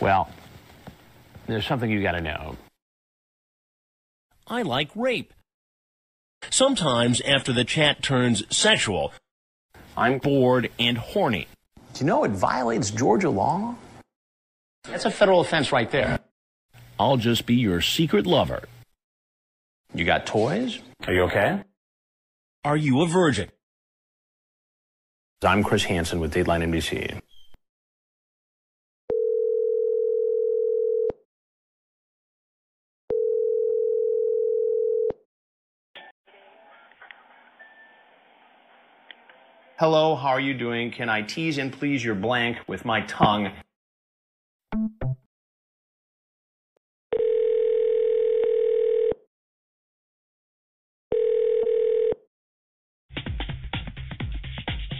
Well, there's something you gotta know. I like rape. Sometimes after the chat turns sexual, I'm bored and horny. Do you know it violates Georgia law? That's a federal offense right there. I'll just be your secret lover. You got toys? Are you okay? Are you a virgin? I'm Chris Hansen with Dateline NBC. Hello, how are you doing? Can I tease and please your blank with my tongue?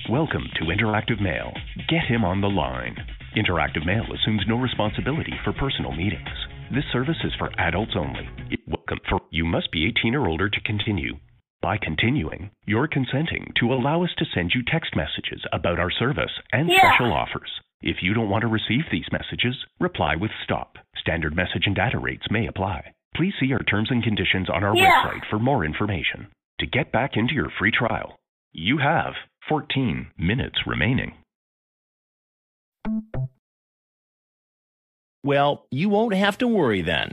Welcome to Interactive Mail. Get him on the line. Interactive Mail assumes no responsibility for personal meetings. This service is for adults only. Welcome for you must be 18 or older to continue. By continuing, you're consenting to allow us to send you text messages about our service and Yeah. special offers. If you don't want to receive these messages, reply with stop. Standard message and data rates may apply. Please see our terms and conditions on our Yeah. website for more information. To get back into your free trial, you have 14 minutes remaining. Well, you won't have to worry then.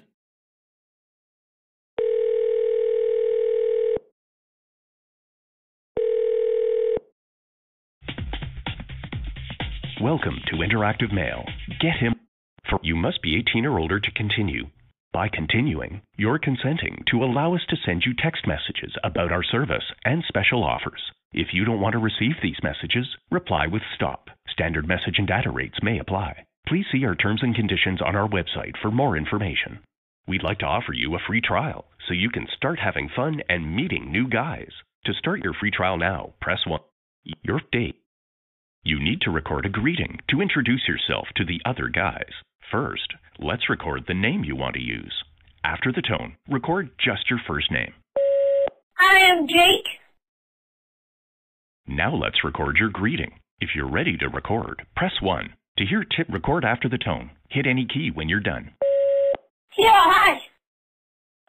Welcome to Interactive Mail. Get him for you must be 18 or older to continue. By continuing, you're consenting to allow us to send you text messages about our service and special offers. If you don't want to receive these messages, reply with stop. Standard message and data rates may apply. Please see our terms and conditions on our website for more information. We'd like to offer you a free trial so you can start having fun and meeting new guys. To start your free trial now, press 1. Your date. You need to record a greeting to introduce yourself to the other guys. First, let's record the name you want to use. After the tone, record just your first name. I am Jake. Now let's record your greeting. If you're ready to record, press 1. To hear tip record after the tone, hit any key when you're done. Yeah, hi.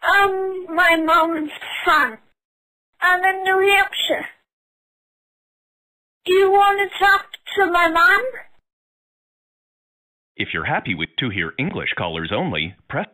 Um, my mom's son. I'm in New Hampshire. Do you want to talk to my mom? If you're happy with to hear English callers only, press.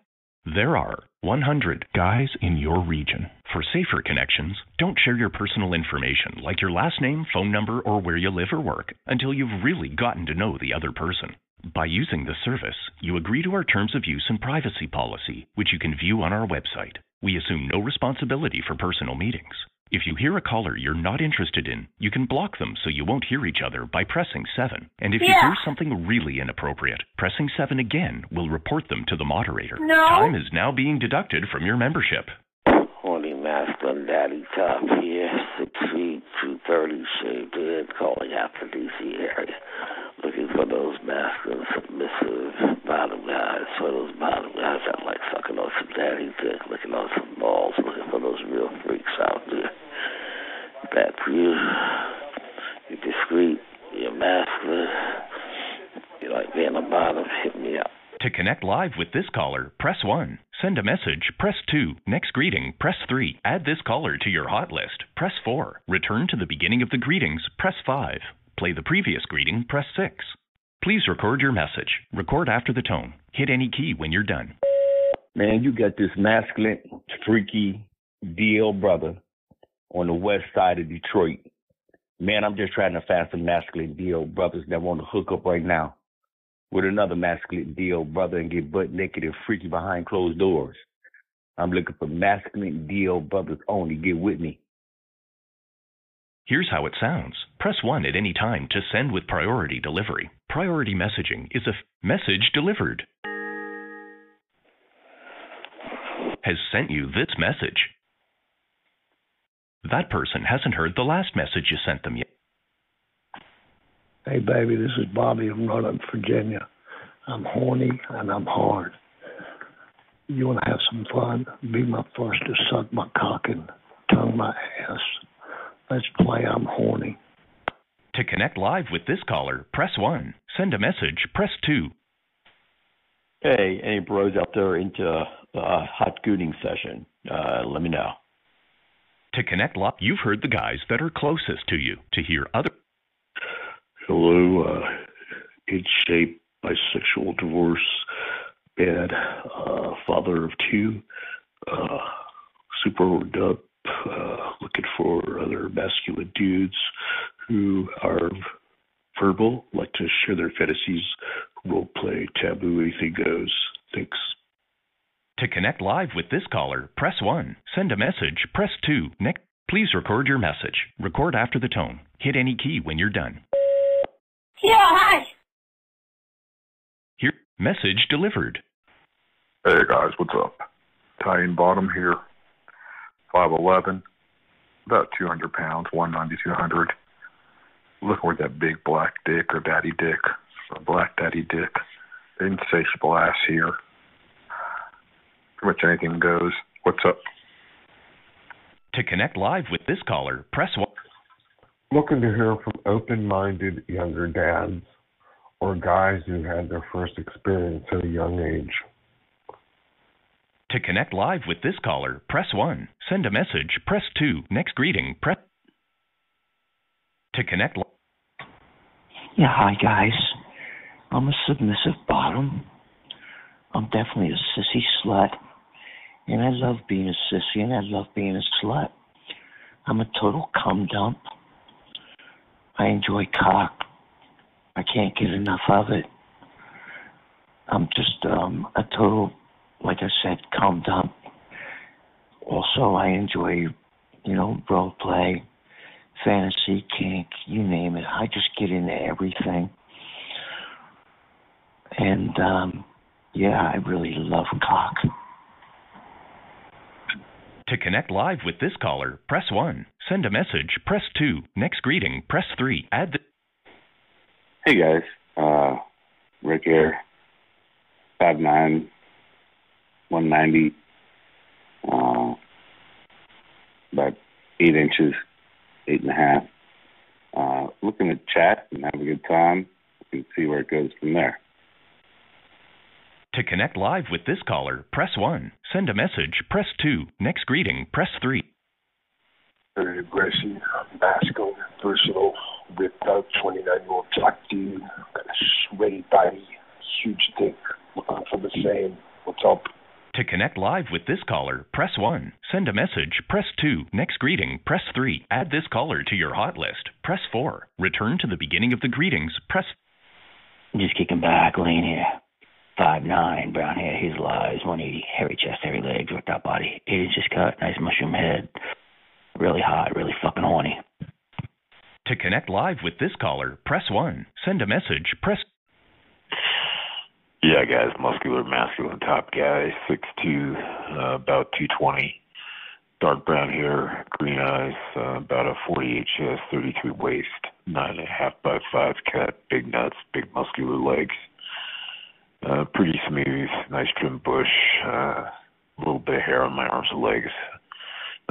There are 100 guys in your region. For safer connections, don't share your personal information like your last name, phone number, or where you live or work until you've really gotten to know the other person. By using the service, you agree to our terms of use and privacy policy, which you can view on our website. We assume no responsibility for personal meetings. If you hear a caller you're not interested in, you can block them so you won't hear each other by pressing 7. And if you hear something really inappropriate, pressing 7 again will report them to the moderator. No. Time is now being deducted from your membership. Horny masculine daddy top here, six feet, two thirty, shaved head, calling out the DC area. Looking for those masculine, submissive bottom guys, for those bottom guys that like sucking on some daddy dick, looking on some balls, looking for those real freaks out there. Back to you. You're discreet, you're masculine, you like being a bottom, hit me up. To connect live with this caller, press 1. Send a message, press 2. Next greeting, press 3. Add this caller to your hot list, press 4. Return to the beginning of the greetings, press 5. Play the previous greeting, press 6. Please record your message. Record after the tone. Hit any key when you're done. Man, you got this masculine, freaky DL brother on the west side of Detroit. Man, I'm just trying to find some masculine DL brothers that want to hook up right now with another masculine DL brother and get butt naked and freaky behind closed doors. I'm looking for masculine DL brothers only. Get with me. Here's how it sounds. Press 1 at any time to send with priority delivery. Priority messaging is a f- message delivered. Has sent you this message. That person hasn't heard the last message you sent them yet. Hey, baby, this is Bobby from Northern Virginia. I'm horny and I'm hard. You want to have some fun? Be my first to suck my cock and tongue my ass. Let's play I'm horny. To connect live with this caller, press 1. Send a message, press 2. Hey, any bros out there into a hot gooning session? Uh, let me know. To connect live, you've heard the guys that are closest to you. To hear other. Hello, uh, in shape, bisexual, divorce, bad, uh, father of two, uh, super worked up, uh, looking for other masculine dudes who are verbal, like to share their fantasies, role play, taboo, anything goes. Thanks. To connect live with this caller, press 1. Send a message, press 2. Next, please record your message. Record after the tone. Hit any key when you're done. Yeah, hi. Here, message delivered. Hey guys, what's up? Tying bottom here. 5'11, about 200 pounds, 190, 200. Looking with that big black dick or daddy dick, or black daddy dick. Insatiable ass here. Pretty much anything goes. What's up? To connect live with this caller, press 1. Looking to hear from open minded younger dads or guys who had their first experience at a young age. To connect live with this caller, press 1. Send a message, press 2. Next greeting, press. To connect. Li- Yeah, hi guys. I'm a submissive bottom. I'm definitely a sissy slut. And I love being a sissy and I love being a slut. I'm a total cum dump. I enjoy cock. I can't get enough of it. I'm just um, a total, like I said, cum dump. Also, I enjoy, you know, role play, fantasy, kink, you name it. I just get into everything. And um, yeah, I really love cock. To connect live with this caller, press 1. Send a message, press 2. Next greeting, press 3. Add the. Hey guys, uh, Rick here, five nine, one ninety, uh, about eight inches, eight and a half. Uh, looking to chat and have a good time and see where it goes from there. To connect live with this caller, press 1. Send a message, press 2. Next greeting, press 3. very aggressive, masculine, versatile, ripped out 29 year old black dude, got a sweaty body, huge dick, looking for the same. What's up? To connect live with this caller, press 1. Send a message, press 2. Next greeting, press 3. Add this caller to your hot list, press 4. Return to the beginning of the greetings, press. Just kicking back, laying here. Five nine, brown hair, eyes, one eighty, hairy chest, hairy legs, worked out body, eight inches cut, nice mushroom head, really hot, really fucking horny. To connect live with this caller, press 1. Send a message, press. Yeah, guys, muscular, masculine top guy, six two, uh, about two twenty, dark brown hair, green eyes, uh, about a forty eight chest, thirty three waist, nine and a half by five cut, big nuts, big muscular legs, uh, pretty smooth, nice trim bush, uh, a little bit of hair on my arms and legs,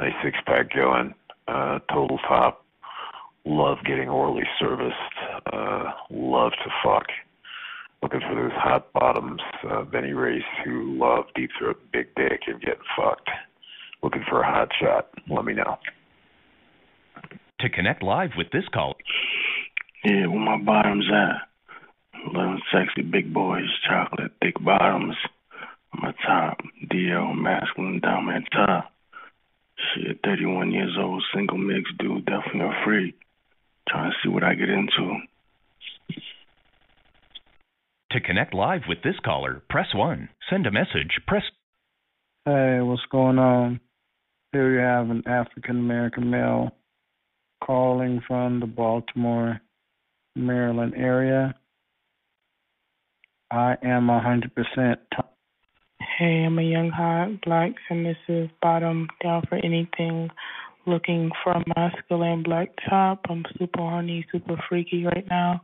nice six pack going, uh, total top. Love getting orally serviced. Uh, love to fuck looking for those hot bottoms, uh, Benny Race who love deep throat, big dick, and getting fucked. Looking for a hot shot. Let me know. To connect live with this caller, Yeah, where my bottoms at? Little sexy big boys, chocolate thick bottoms. On my top, DL masculine dominant top. Shit, 31 years old, single mix dude, definitely a freak. Trying to see what I get into. To connect live with this caller, press 1. Send a message, press. Hey, what's going on? Here you have an African American male calling from the Baltimore, Maryland area. I am 100% t- Hey, I'm a young, hot, black, submissive, bottom, down for anything, looking for a masculine black top. I'm super horny, super freaky right now.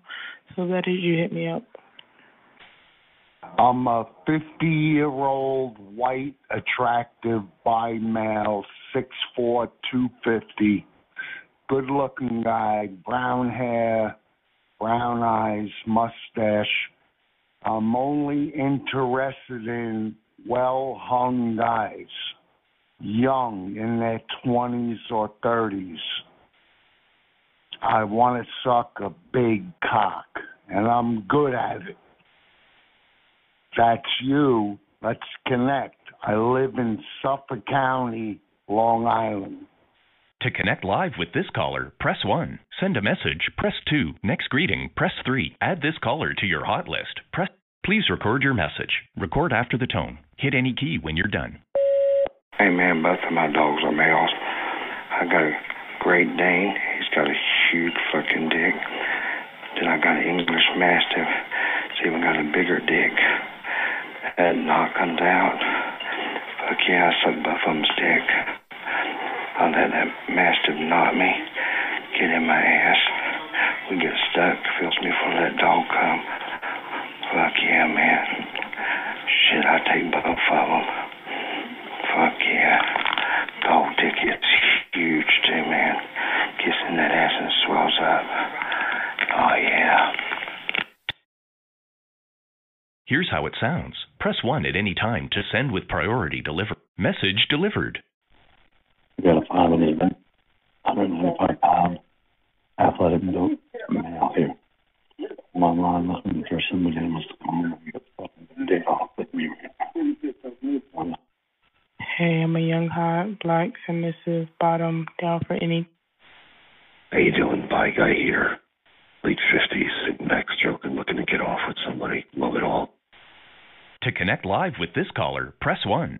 So that is you hit me up. I'm a 50 year old white attractive bi male, 6'4, 250. Good looking guy, brown hair, brown eyes, mustache, I'm only interested in well hung guys, young in their 20s or 30s. I want to suck a big cock, and I'm good at it. That's you. Let's connect. I live in Suffolk County, Long Island. To connect live with this caller, press 1. Send a message, press 2. Next greeting, press 3. Add this caller to your hot list. Press Please record your message. Record after the tone. Hit any key when you're done. Hey man, both of my dogs are males. I got a Great Dane. He's got a huge fucking dick. Then I got an English Mastiff. It's even got a bigger dick. That knock comes out. Fuck yeah, I suck both of dick. I let that Mastiff knock me, get in my ass. We get stuck, fills me of that dog cum. Fuck yeah, man. Shit, I take both of them. Fuck yeah. Dog dick is huge too, man. Kissing that ass and swells up. Oh yeah. Here's how it sounds. Press 1 at any time to send with priority deliver. Message delivered. got a 5 and 8, 195 pound athletic male here. I'm online looking for somebody that wants to come and get a fucking day off with me. Hey, I'm a young hot black submissive bottom down for any. How you doing? Bye guy here. Late fifties, sitting back stroking, looking to get off with somebody. Love it all. To connect live with this caller, press 1.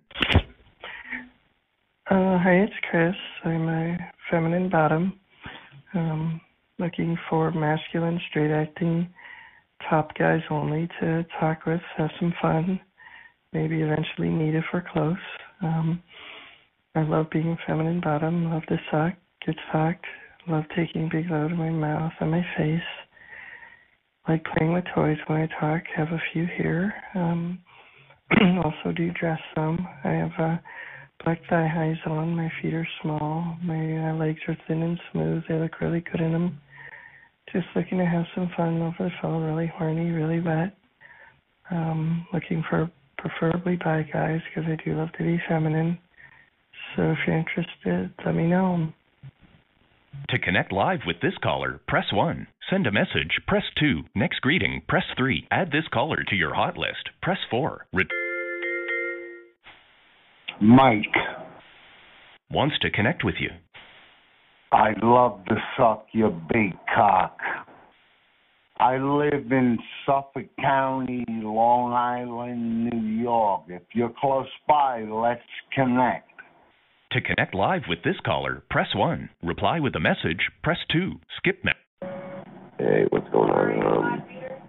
Uh, hi, it's Chris. I'm a feminine bottom. Um, looking for masculine, straight acting, top guys only to talk with, have some fun, maybe eventually meet if we're close. Um, I love being feminine bottom, love to suck, get fucked, love taking big load in my mouth and my face. Like playing with toys when I talk, have a few here. Um, also do dress some. I have uh, black thigh highs on. My feet are small. My uh, legs are thin and smooth. They look really good in them. Just looking to have some fun over the phone. Really horny, really wet. Um, looking for preferably bi guys because I do love to be feminine. So if you're interested, let me know. To connect live with this caller, press 1. Send a message, press 2. Next greeting, press 3. Add this caller to your hot list, press 4. Re- Mike, wants to connect with you. I'd love to suck your big cock. I live in Suffolk County, Long Island, New York. If you're close by, let's connect. To connect live with this caller, press 1. Reply with a message, press 2. Skip me. Hey, what's going on? Um,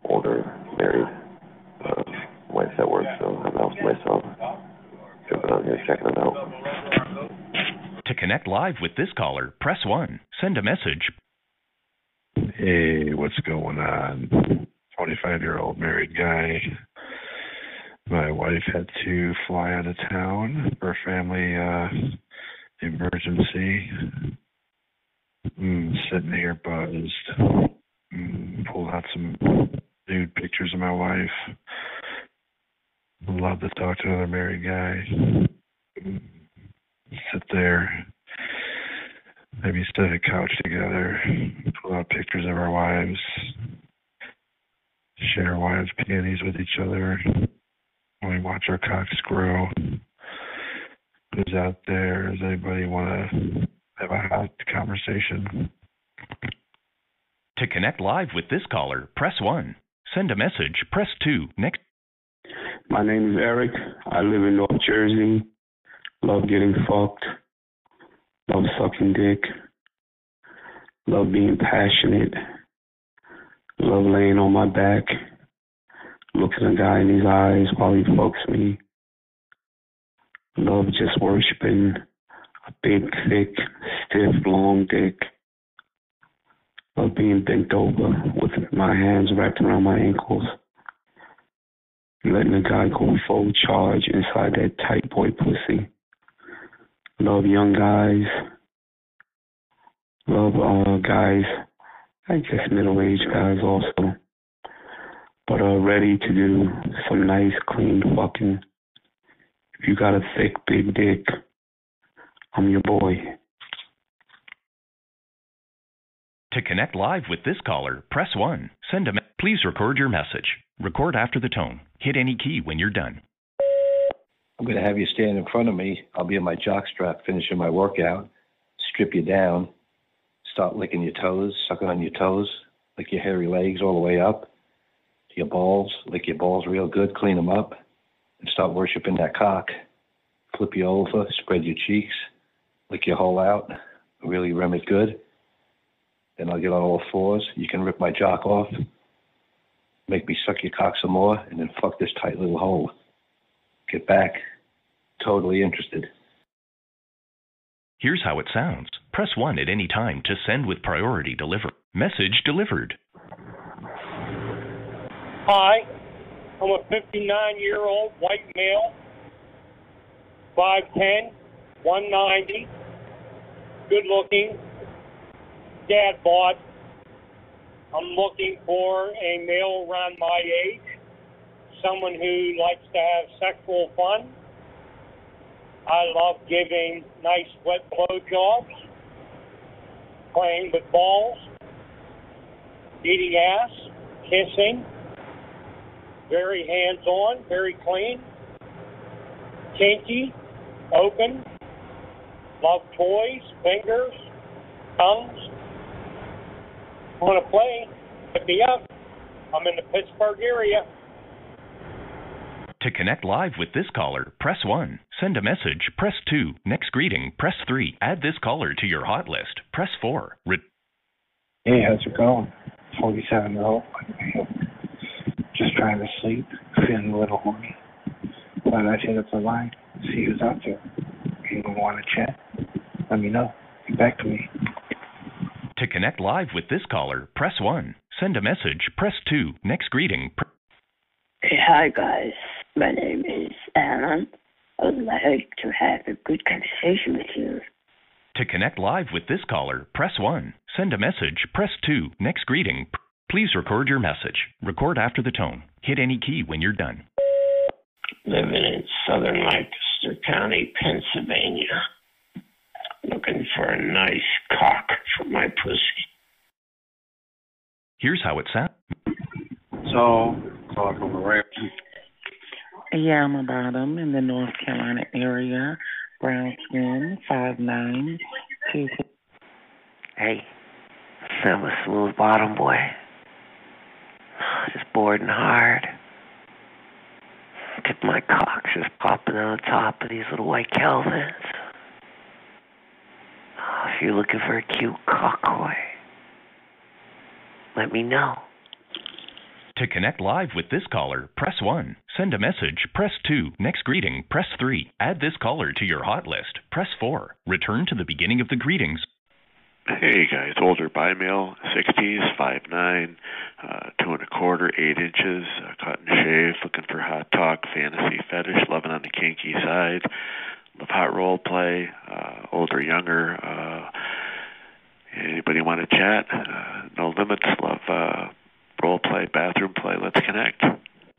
older, married, uh, wife's at work, so I'm out for myself. Jumping on here, checking it out. To connect live with this caller, press 1. Send a message. Hey, what's going on? 25 year old married guy. My wife had to fly out of town for a family uh, emergency. Mm, sitting here buzzed. Mm, pulled out some nude pictures of my wife. Love to talk to another married guy. Sit there, maybe sit on a couch together, pull out pictures of our wives, share wives' panties with each other, when we watch our cocks grow. Who's out there? Does anybody want to have a hot conversation? To connect live with this caller, press 1. Send a message, press 2. Next. My name is Eric. I live in North Jersey. Love getting fucked. Love sucking dick. Love being passionate. Love laying on my back. Looking a guy in his eyes while he fucks me. Love just worshiping a big, thick, stiff, long dick. Love being bent over with my hands wrapped around my ankles. Letting a guy go full charge inside that tight boy pussy. Love young guys. Love uh, guys, I guess middle aged guys also. but are ready to do some nice, clean fucking. If you got a thick, big dick, I'm your boy. To connect live with this caller, press 1. Send a me- please record your message. Record after the tone. Hit any key when you're done. I'm going to have you stand in front of me. I'll be in my jockstrap finishing my workout, strip you down, start licking your toes, sucking on your toes, lick your hairy legs all the way up to your balls, lick your balls real good, clean them up, and start worshiping that cock. Flip you over, spread your cheeks, lick your hole out, really rim it good. Then I'll get on all fours. You can rip my jock off, make me suck your cock some more, and then fuck this tight little hole. Get back. Totally interested. Here's how it sounds. Press 1 at any time to send with priority deliver. Message delivered. Hi, I'm a 59 year old white male, 5'10, 190, good looking, dad bod. I'm looking for a male around my age, someone who likes to have sexual fun. I love giving nice wet blowjobs, playing with balls, eating ass, kissing, very hands on, very clean, kinky, open, love toys, fingers, tongues. Want to play? Hit me up. I'm in the Pittsburgh area. To connect live with this caller, press 1. Send a message, press 2. Next greeting, press 3. Add this caller to your hot list, press 4. Re- Hey, how's it going? 47 year old. Just trying to sleep, feeling a little horny. But I hit up the line, see who's out there. Anyone want to chat? Let me know. Get back to me. To connect live with this caller, press 1. Send a message, press 2. Next greeting, pr- Hey, hi guys. My name is Alan. I would like to have a good conversation with you. To connect live with this caller, press 1. Send a message, press 2. Next greeting, pr- please record your message. Record after the tone. Hit any key when you're done. living in southern Lancaster County, Pennsylvania. Looking for a nice cock for my pussy. Here's how it sounds. So, calling from the ramp. Yeah, I'm about bottom in the North Carolina area. Brown skin, five nine, two. Hey, silver smooth bottom boy. Just bored and hard. Look at my cock just popping on top of these little white Calvins. If you're looking for a cute cockboy, let me know. To connect live with this caller, press 1. Send a message, press 2. Next greeting, press 3. Add this caller to your hot list, press 4. Return to the beginning of the greetings. Hey guys, older by male, 60s, 5'9, uh, 2 and a quarter, 8 inches, uh, cotton shave, looking for hot talk, fantasy fetish, loving on the kinky side, love hot role play, uh, older, younger, uh, anybody want to chat? Uh, no limits, love uh, role play, bathroom play, let's connect.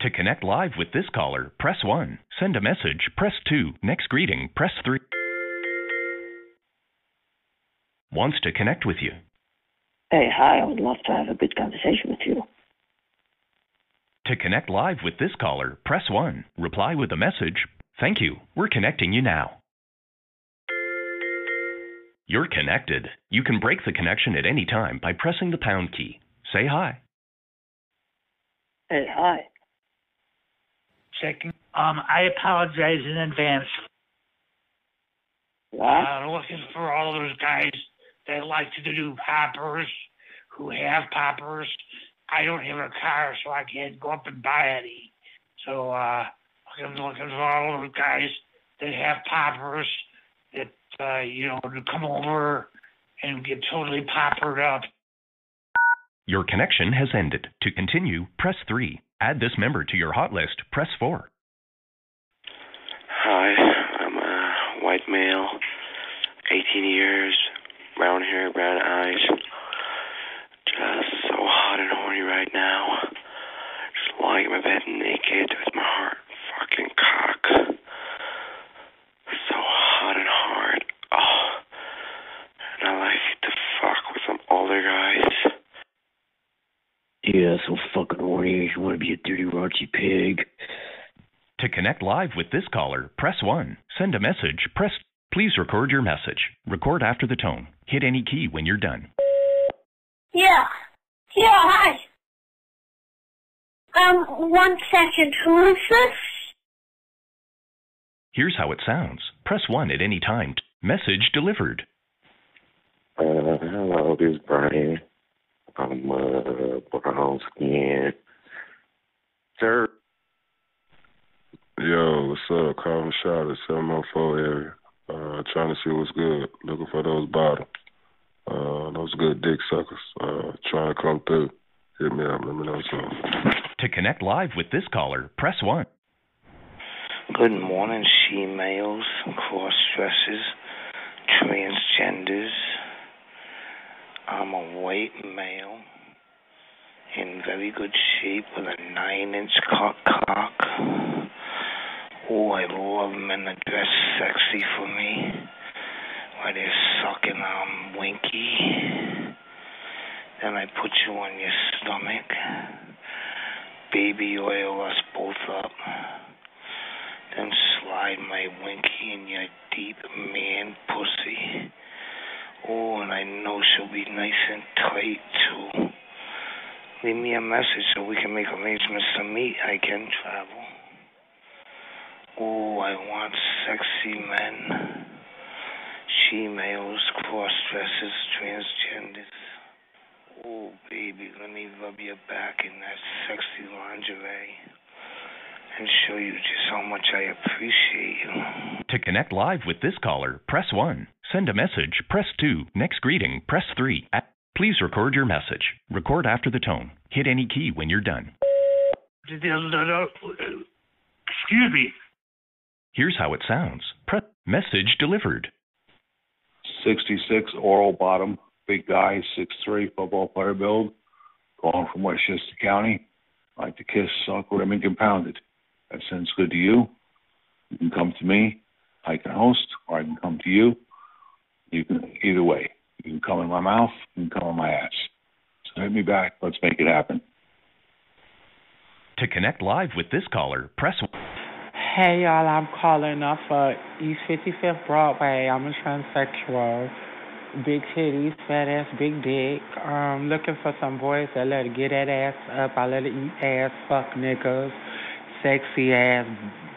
To connect live with this caller, press 1. Send a message, press 2. Next greeting, press 3. Wants to connect with you. Hey, hi. I would love to have a good conversation with you. To connect live with this caller, press 1. Reply with a message. Thank you. We're connecting you now. You're connected. You can break the connection at any time by pressing the pound key. Say hi. Hey, hi. Checking. Um, I apologize in advance. What? Uh, looking for all those guys that like to do poppers, who have poppers. I don't have a car, so I can't go up and buy any. So, uh, looking, looking for all those guys that have poppers that, uh, you know, to come over and get totally poppered up. Your connection has ended. To continue, press 3. Add this member to your hot list, press 4. Hi, I'm a white male, 18 years, brown hair, brown eyes. Just so hot and horny right now. Just lying in my bed naked with my heart fucking cock. So hot and hard. Oh. And I like to fuck with some older guys. Yeah, so fucking horny. You want to be a dirty, raunchy pig. To connect live with this caller, press 1. Send a message, press. Please record your message. Record after the tone. Hit any key when you're done. Yeah. Yeah, hi. Um, one second. Who is this? Here's how it sounds. Press 1 at any time. Message delivered. Uh, hello, this is Brian. I'm uh, brown skin. Sir. Yo, what's up? Calvin Shot at 704 area. Uh, trying to see what's good. Looking for those bottoms. Uh, those good dick suckers. Uh, trying to come through. Hit me up. Let me know something. To connect live with this caller, press 1. Good morning, she males, cross dressers, transgenders. I'm a white male in very good shape with a nine inch cock cock. Oh, I love men that dress sexy for me. While they're sucking on winky. Then I put you on your stomach. Baby oil us both up. Then slide my winky in your deep man pussy. Oh, and I know she'll be nice and tight too. Leave me a message so we can make arrangements to meet. I can travel. Oh, I want sexy men, she males, cross dressers, transgenders. Oh, baby, let me rub your back in that sexy lingerie and show you just how much I appreciate you. To connect live with this caller, press 1. Send a message, press 2. Next greeting, press 3. Please record your message. Record after the tone. Hit any key when you're done. Excuse me. Here's how it sounds. Press message delivered. 66 oral bottom, big guy, 6'3", football player build, calling from Westchester County. Like to kiss, suck, rim, and compounded. That sounds good to you. You can come to me. I can host, or I can come to you. You can either way. You can come in my mouth. You can come in my ass. So hit me back. Let's make it happen. To connect live with this caller, press 1. Hey y'all, I'm calling up for East 55th Broadway. I'm a transsexual. Big titties, fat ass, big dick. Um, looking for some boys that let it get that ass up. I let it eat ass, fuck niggas. Sexy ass,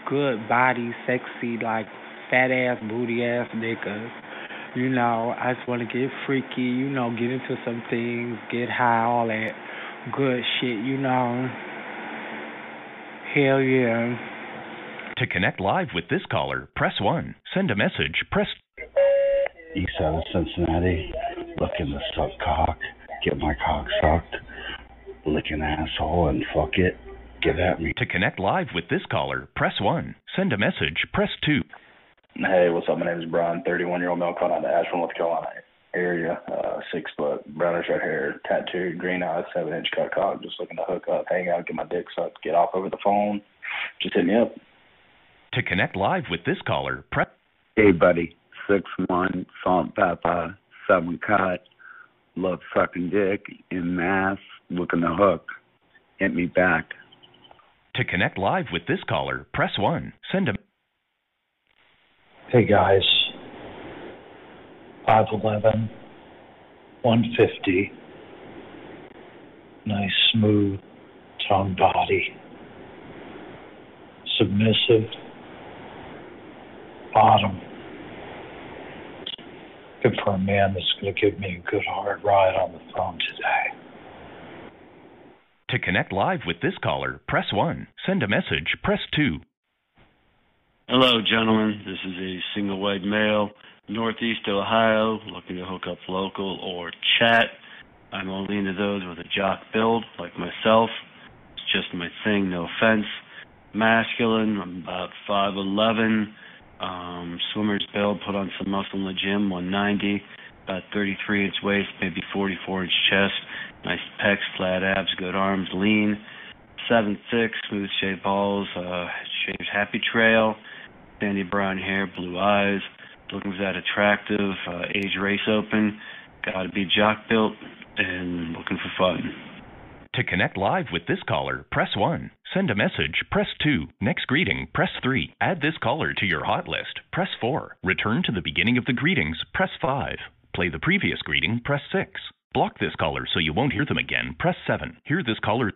good body, sexy, like fat ass, booty ass niggas. You know, I just want to get freaky, you know, get into some things, get high, all that good shit, you know. Hell yeah. To connect live with this caller, press 1. Send a message, press east side of Cincinnati, looking to suck cock, get my cock sucked, lick an asshole and fuck it, get at me. To connect live with this caller, press 1. Send a message, press 2. Hey, what's up? My name is Brian, 31 year old male calling out of Asheville, North Carolina area. Uh, six foot, brownish red hair, tattooed, green eyes, seven inch cut cock. Just looking to hook up, hang out, get my dick sucked, get off over the phone. Just hit me up. To connect live with this caller, press. Hey, buddy. Six one, salt pepper, seven cut, love sucking dick in mass, looking to hook. Hit me back. To connect live with this caller, press 1. Send a Hey guys, 5'11, 150, nice smooth tongue body, submissive, bottom. Good for a man that's going to give me a good hard ride on the phone today. To connect live with this caller, press 1. Send a message, press 2. Hello, gentlemen. This is a single white male, Northeast Ohio, looking to hook up local or chat. I'm only into those with a jock build, like myself. It's just my thing, no offense. Masculine, I'm about 5'11, um, swimmer's build, put on some muscle in the gym, 190, about 33 inch waist, maybe 44 inch chest, nice pecs, flat abs, good arms, lean. seven six, smooth shaved balls, uh, shaved happy trail, sandy brown hair, blue eyes, looking for that attractive, uh, age race open, gotta be jock built, and looking for fun. To connect live with this caller, press 1. Send a message, press 2. Next greeting, press 3. Add this caller to your hot list, press 4. Return to the beginning of the greetings, press 5. Play the previous greeting, press 6. Block this caller so you won't hear them again, press 7. Hear this caller.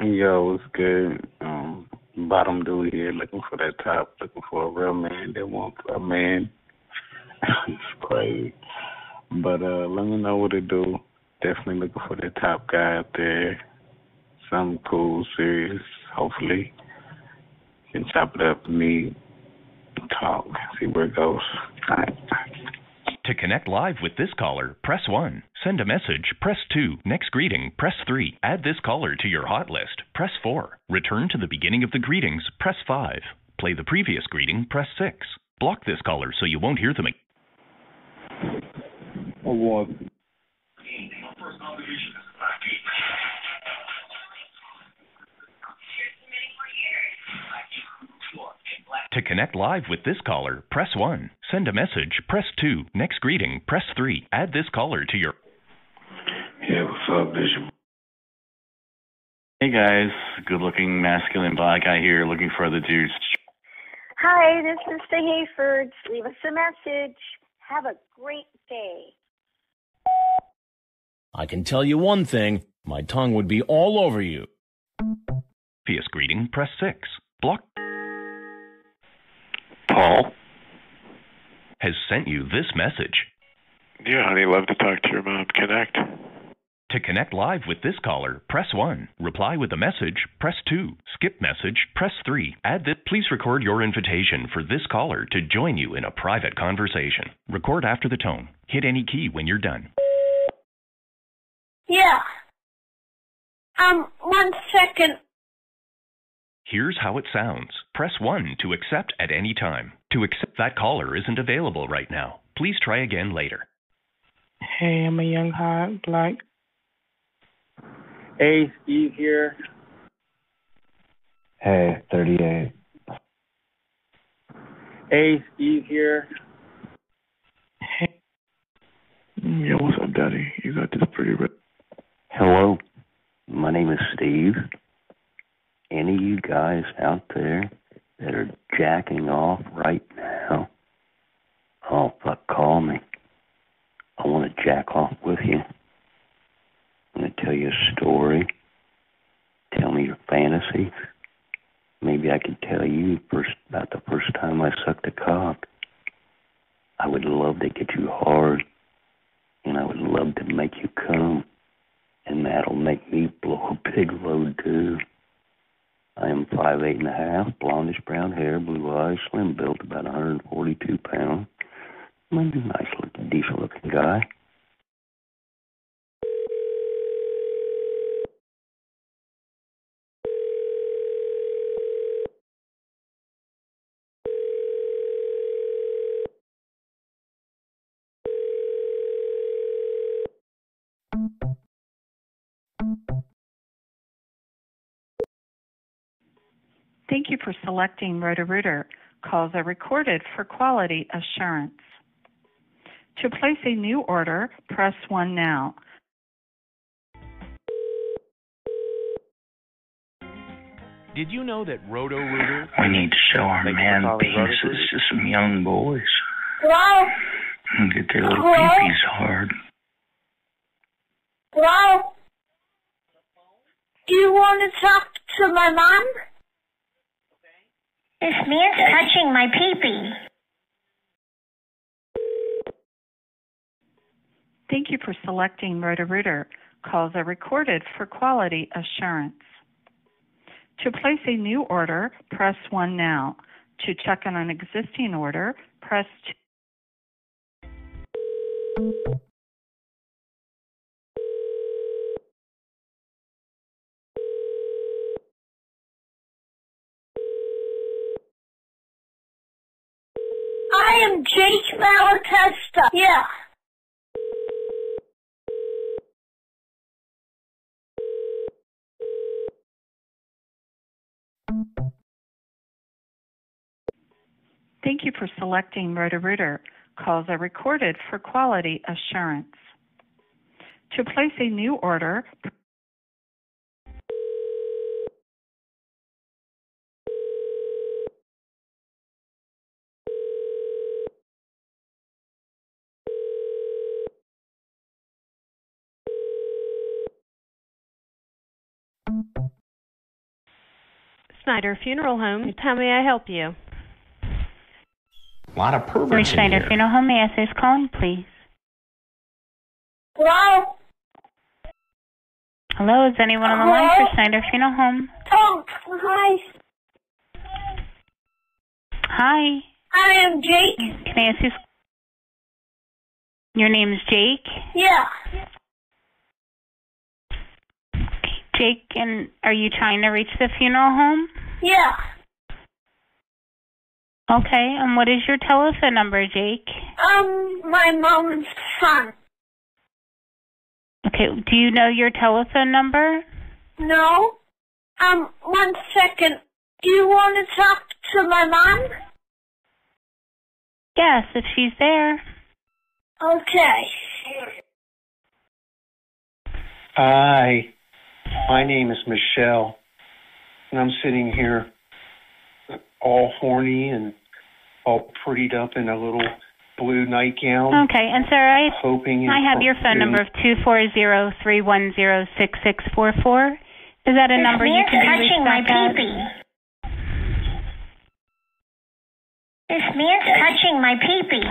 Yo, what's good? Um, bottom dude here, looking for that top, looking for a real man that wants a man. it's crazy. But uh let me know what to do. Definitely looking for the top guy out there. Something cool, serious. Hopefully, can chop it up with me, talk, see where it goes. All right. To connect live with this caller, press 1. Send a message, press 2. Next greeting, press 3. Add this caller to your hot list, press 4. Return to the beginning of the greetings, press 5. Play the previous greeting, press 6. Block this caller so you won't hear them again. Oh, Award. To connect live with this caller, press 1. Send a message, press 2. Next greeting, press 3. Add this caller to your. Yeah, what's up, Bishop? Hey guys, good looking masculine black guy here looking for the dudes. Hi, this is the Hayfords. Leave us a message. Have a great day. I can tell you one thing my tongue would be all over you. Previous greeting, press 6. Block. Paul? Has sent you this message. Yeah, honey, love to talk to your mom. Connect. To connect live with this caller, press 1. Reply with a message, press 2. Skip message, press 3. Add that. Please record your invitation for this caller to join you in a private conversation. Record after the tone. Hit any key when you're done. Yeah. Um, one second. Here's how it sounds. Press 1 to accept at any time. To accept that caller isn't available right now. Please try again later. Hey, I'm a young hot black. Hey, Steve here. Hey, 38. Hey, Steve here. Hey. Yo, what's up, Daddy? You got this pretty red. Hello, my name is Steve. Any of you guys out there that are jacking off right now, oh fuck, call me. I want to jack off with you. I'm going to tell you a story. Tell me your fantasies. Maybe I could tell you first about the first time I sucked a cock. I would love to get you hard, and I would love to make you come, and that'll make me blow a big load too. I am five eight and a half, blondish brown hair, blue eyes, slim built, about 142 pounds. I'm a nice looking, decent looking guy. Thank you for selecting Roto-Rooter. Calls are recorded for quality assurance. To place a new order, press 1 now. Did you know that Roto Rooter? We need to show our Thank man for penises to some young boys Hello? and get their little Hello? peepees hard. Hello? Do you want to talk to my mom? This man's touching my peepee. Thank you for selecting Roto-Rooter. Calls are recorded for quality assurance. To place a new order, press 1 now. To check on an existing order, press 2. I am Jake Malatesta. Yeah. Thank you for selecting Roto-Rooter. Calls are recorded for quality assurance. To place a new order, Snyder Funeral Home. How may I help you? A lot of perverts Rich in Schneider here. Funeral Home, may I ask who's calling, please? Hello? Hello, is anyone on the line for Schneider Funeral Home? Tom, hi. Hi, I am Jake. can I ask who's... Your name is Jake? Yeah. Jake, and are you trying to reach the funeral home? Yeah. Okay, and what is your telephone number, Jake? Um, my mom's son. Okay, do you know your telephone number? No? Um, one second. Do you want to talk to my mom? Yes, if she's there. Okay. Hi, my name is Michelle, and I'm sitting here all horny and all prettied up in a little blue nightgown. Okay, and sir, I hoping I have your phone number of two four zero three one zero six six four four. Is that a This number you man's can be touching reached my back at? peepee. This man's touching my peepee.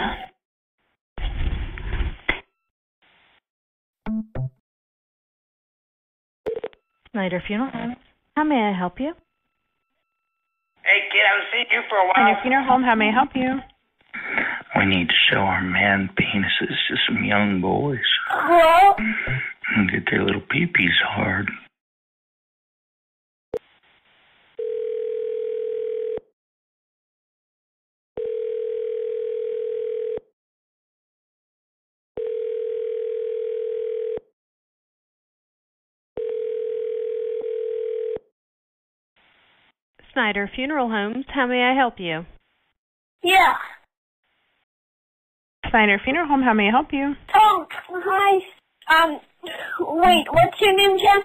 Snyder Funeral Home. How may I help you? Hey, kid, I haven't seen you for a while. Snyder Funeral Home. How may I help you? We need to show our man penises to some young boys Hello? and get their little peepees hard. Snyder Funeral Homes. How may I help you? Yeah. Snyder Funeral Home. How may I help you? Oh, hi. Um, wait, what's your name, Jen?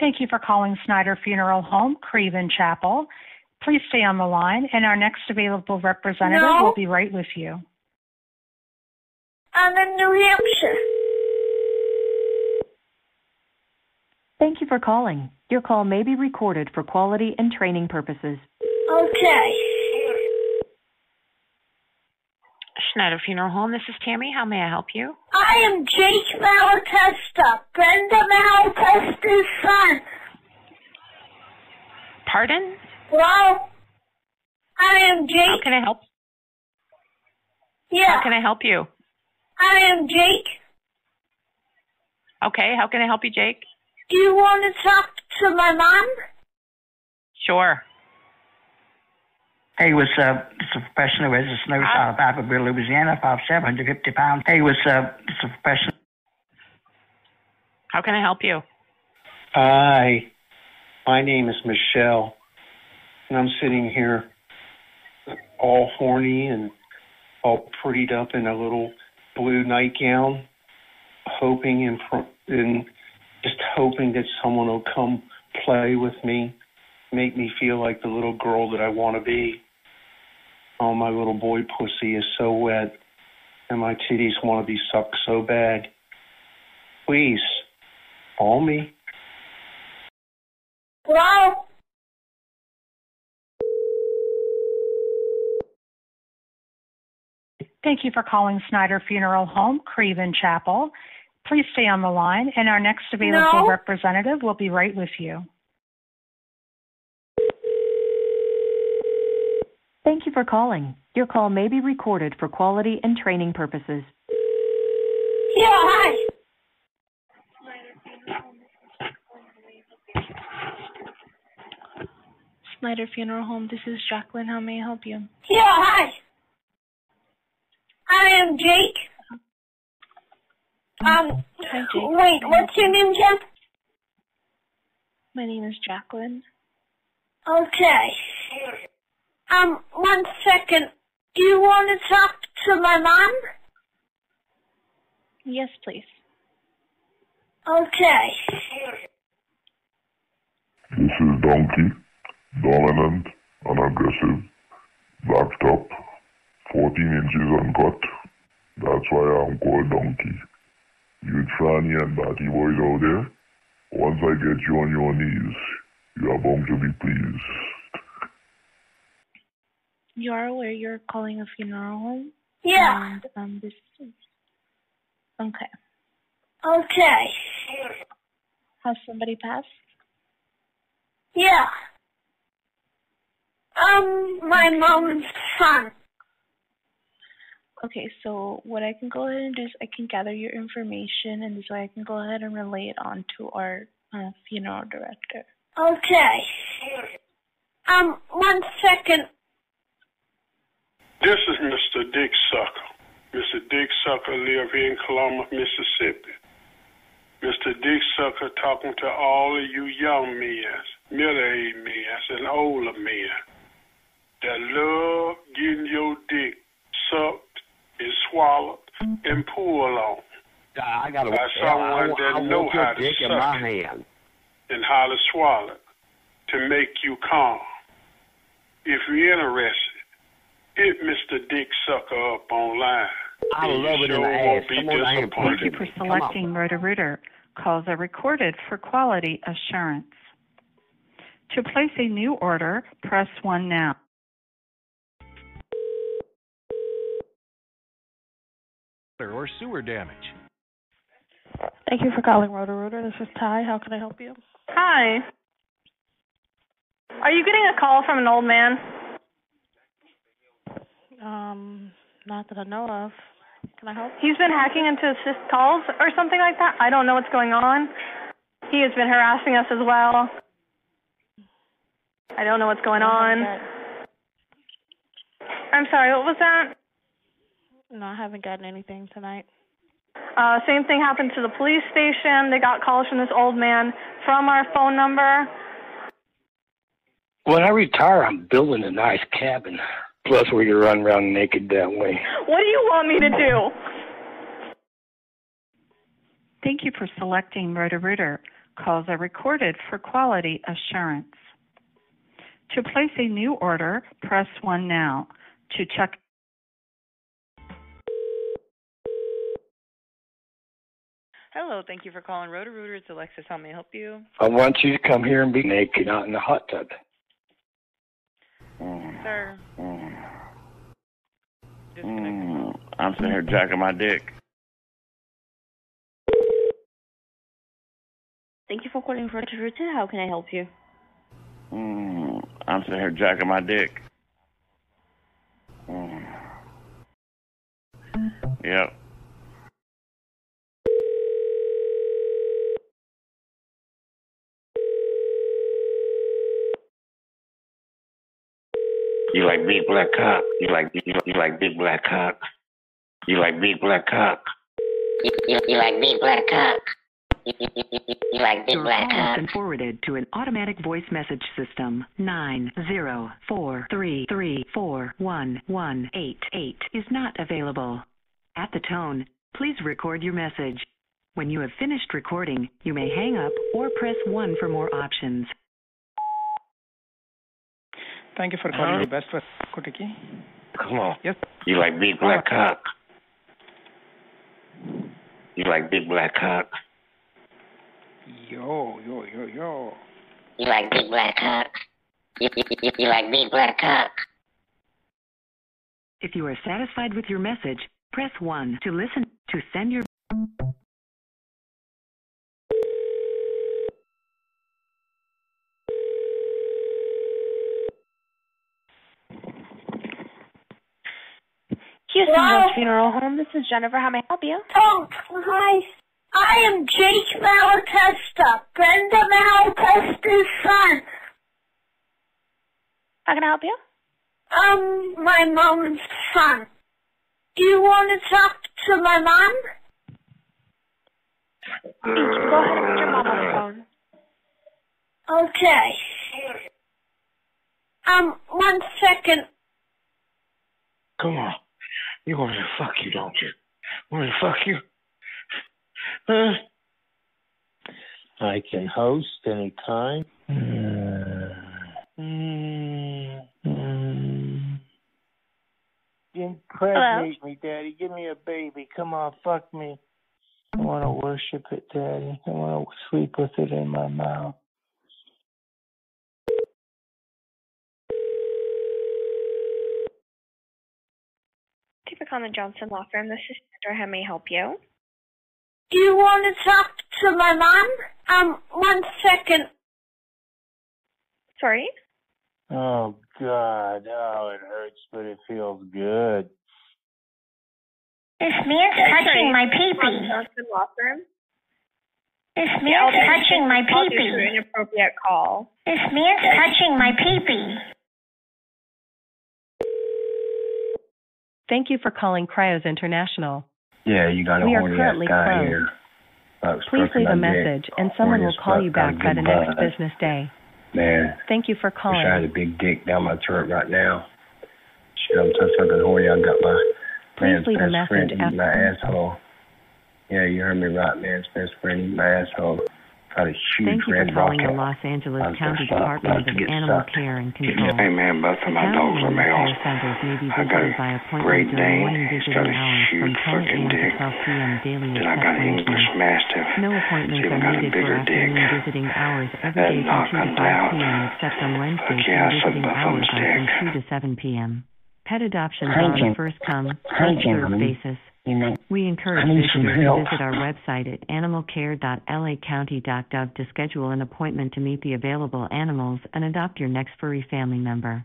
Thank you for calling Snyder Funeral Home, Creven Chapel. Please stay on the line, and our next available representative No. will be right with you. I'm in New Hampshire. Thank you for calling. Your call may be recorded for quality and training purposes. Okay. Schneider Funeral Home. This is Tammy. How may I help you? I am Jake Malatesta, Brenda Malatesta's son. Pardon? Hello? I am Jake. How can I help? Yeah. How can I help you? I am Jake. Okay. How can I help you, Jake? Do you want to talk to my mom? Sure. Hey, what's up? It's a professional registered nurse out of Alphaville, Louisiana, 5'7", 150 pounds. Hey, what's up? Uh, it's a professional. How can I help you? Hi, my name is Michelle, and I'm sitting here all horny and all prettied up in a little blue nightgown, hoping and, pr- and just hoping that someone will come play with me, make me feel like the little girl that I want to be. Oh, my little boy pussy is so wet, and my titties want to be sucked so bad. Please, call me. Hello? Thank you for calling Snyder Funeral Home, Creven Chapel. Please stay on the line, and our next available No. representative will be right with you. Thank you for calling. Your call may be recorded for quality and training purposes. Yeah, hi. Snyder Funeral Home. This is Jacqueline. How may I help you? Yeah, hi. I am Jake. Um, Hi, Jake. wait, what's your name, Jen? My name is Jacqueline. Okay. Um, one second. Do you want to talk to my mom? Yes, please. Okay. This is Donkey, dominant, unaggressive, backed up, 14 inches uncut. That's why I'm called Donkey. You tranny and batty boys out there, once I get you on your knees, you are bound to be pleased. You are aware you're calling a funeral home? Yeah. And, um, this is... Okay. Okay. Has somebody passed? Yeah. Um, my mom's son. Okay, so what I can go ahead and do is I can gather your information, and this way I can go ahead and relay it on to our uh, funeral director. Okay. Um, one second. This is Mr. Dick Sucker. Mr. Dick Sucker live here in Columbus, Mississippi. Mr. Dick Sucker talking to all of you young men, middle-aged men, and older men that love getting your dick sucked and swallowed and pulled on I got a by someone I, that I know how to dick in suck my it hand. and how to swallow it to make you calm. If you're interested, hit Mr. Dick Sucker up online. I and love you it in sure the won't ass. be Come on, I. Thank you for selecting Roto-Rooter. Calls are recorded for quality assurance. To place a new order, press 1 now. Or sewer damage. Thank you for calling Roto-Rooter. This is Ty. How can I help you? Hi. Are you getting a call from an old man? Um, not that I know of. Can I help? He's been hacking into assist calls or something like that. I don't know what's going on. He has been harassing us as well. I don't know what's going on. I'm sorry, what was that? No, I haven't gotten anything tonight. Uh, same thing happened to the police station. They got calls from this old man from our phone number. When I retire, I'm building a nice cabin. Plus, we can run around naked that way. What do you want me to do? Thank you for selecting Roto-Rooter. Calls are recorded for quality assurance. To place a new order, press 1 now. To check Hello, thank you for calling Roto-Rooter. It's Alexis. How may I help you? I want you to come here and be naked out in the hot tub. Sir, Mm, I'm sitting here jacking my dick. Thank you for calling Roto-Rooter. How can I help you? Mm, I'm sitting here jacking my dick. Mm. Yep. You like big black cock. You like you, you like big black cock. You like big black cock. You, you, you like big black cock. You, you, you, you, you like big Your black call has cock. been forwarded to an automatic voice message system. Nine zero four three three four one one eight eight is not available. At the tone, please record your message. When you have finished recording, you may hang up or press 1 for more options. Thank you for calling the Best West Kotiki. Come on. Yes. You like big black uh, cock. You like big black cock. Yo, yo, yo, yo. You like big black cock. You, you, you, you like big black cock. If you are satisfied with your message, press 1 to listen to send your Houston Hello? Hills Funeral Home. This is Jennifer. How may I help you? Oh, hi. I am Jake Malatesta, Brenda Malatesta's son. How can I help you? Um, my mom's son. Do you want to talk to my mom? Go ahead and put your mom on the phone. Okay. Um, one second. Come on. You want me to fuck you, don't you? Want me to fuck you? Huh? I can host anytime. Mm-hmm. Impregnate me, Daddy. Give me a baby. Come on, fuck me. I want to worship it, Daddy. I want to sleep with it in my mouth. For calling the Johnson Law Firm. This is Sandra. How may I help you? Do you want to talk to my mom? Um, one second. Sorry? Oh, God. Oh, it hurts, but it feels good. This man's touching my pee-pee. Johnson Law Firm? This Yeah, man's touching my called you pee-pee. through an inappropriate call. This man's touching my pee-pee. Thank you for calling Cryos International. Yeah, you got a We horny ass guy closed. here. Please leave a message and someone will call you back by the next buzz. business day. Man, Thank you for wish I had a big dick down my throat right now. Shit, I'm so fucking horny. I got my Please man's leave a best friend message eating my asshole. Yeah, you heard me right. Man's best friend eating my asshole. Got a huge Thank you for calling the. Los Angeles County so fucked, Department of Animal sucked. Care and Control. me- Hey, man, both of my The dogs are animal males. care centers may be I got visited a by appointment Great during Dane. morning He's visiting got a hours from huge fucking to dick. 12 p.m. daily Then I except got an English Mastiff. No appointments Even are got a needed for bigger afternoon dick. visiting hours every That day from 2 knock to comes 5 p.m. except on Wednesdays Fuck yeah, I when suck visiting my hours are from dick. 2 to 7 p.m. Pet adoptions Hi, on a first come, first served gentlemen. basis. We encourage I need some visitors to visit our website at animalcare.lacounty.gov to schedule an appointment to meet the available animals and adopt your next furry family member.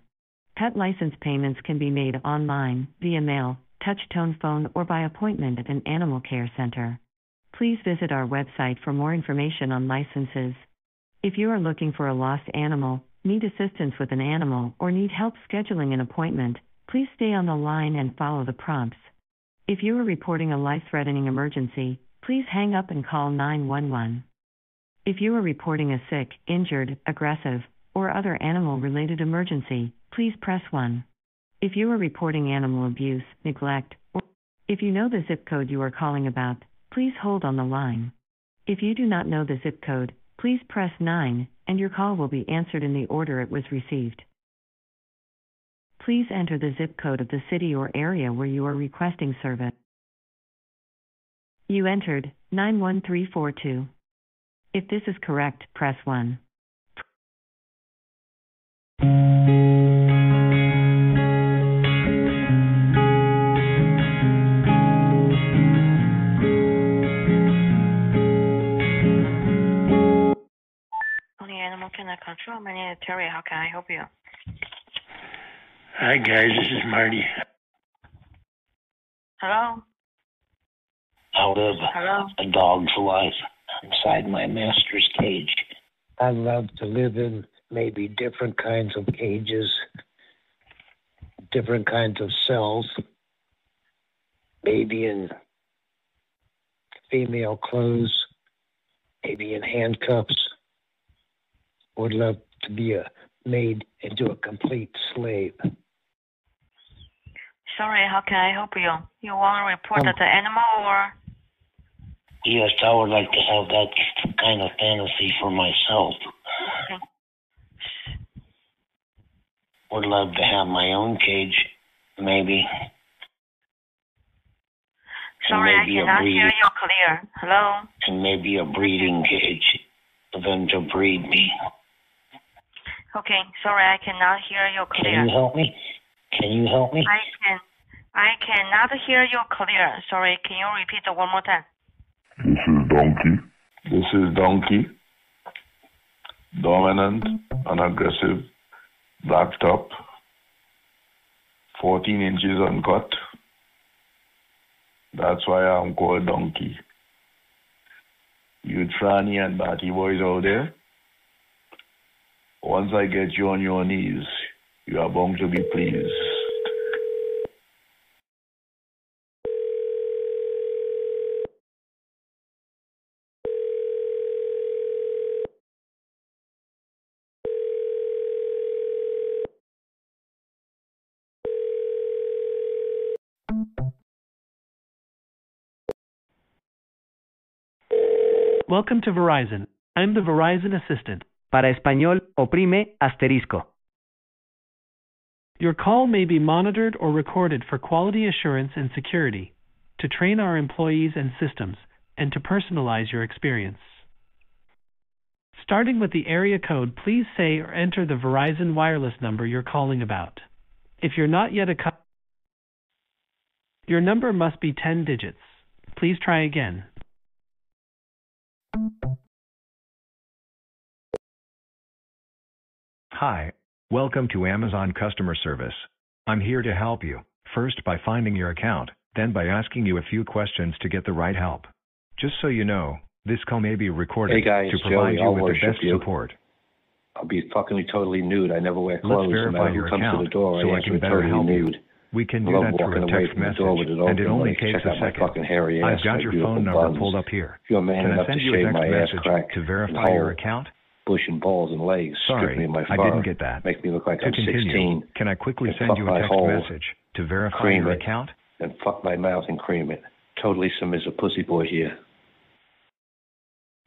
Pet license payments can be made online, via mail, touch tone phone, or by appointment at an animal care center. Please visit our website for more information on licenses. If you are looking for a lost animal, need assistance with an animal, or need help scheduling an appointment, please stay on the line and follow the prompts. If you are reporting a life threatening emergency, please hang up and call 911. If you are reporting a sick, injured, aggressive, or other animal related emergency, please press 1. If you are reporting animal abuse, neglect, or if you know the zip code you are calling about, please hold on the line. If you do not know the zip code, please press 9, and your call will be answered in the order it was received. Please enter the zip code of the city or area where you are requesting service. You entered 91342. If this is correct, press 1. Only Animal Kennel Control. My name is Terry. How can I help you? Hi, guys. This is Marty. Hello? I live Hello? a dog's life inside my master's cage. I love to live in maybe different kinds of cages, different kinds of cells, maybe in female clothes, maybe in handcuffs. Would love to be a made into a complete slave. Sorry, how can I help you? You want to report Um, that the animal or? Yes, I would like to have that kind of fantasy for myself. Okay. Would love to have my own cage, maybe. Sorry, I maybe a cannot hear you clear. Hello? and maybe a breeding cage for them to breed me. Okay, sorry, I cannot hear you clear. Can you help me? Can you help me? I can, I cannot hear you clear. Sorry, can you repeat one more time? This is Donkey. This is Donkey. Dominant and aggressive. Black top. 14 inches uncut. That's why I'm called Donkey. You tranny and batty boys out there, once I get you on your knees, you are bound to be pleased. Welcome to Verizon. I'm the Verizon assistant. Para español, oprime asterisco. Your call may be monitored or recorded for quality assurance and security, to train our employees and systems, and to personalize your experience. Starting with the area code, please say or enter the Verizon wireless number you're calling about. If you're not yet a cu- your number must be 10 digits. Please try again. Hi. Welcome to Amazon Customer Service. I'm here to help you, first by finding your account, then by asking you a few questions to get the right help. Just so you know, this call may be recorded Hey guys, to provide Joey, you I'll with the worship best you. support. I'll be fucking totally nude. I never wear Let's clothes. no verify matter who your comes account to the door, so I I answer can better totally help you. nude. We can do that through a text message, and it only takes a second. fucking hairy ass, I've got your phone number buns. pulled up here. You're man Can I to send you a shave my ass message crack to verify your account? bush and balls and legs, Sorry, me my I didn't get that. make me look like To I'm continue, 16, can I quickly send you a text message to verify your it, account? and fuck my mouth and cream it. Totally submissive pussy boy here.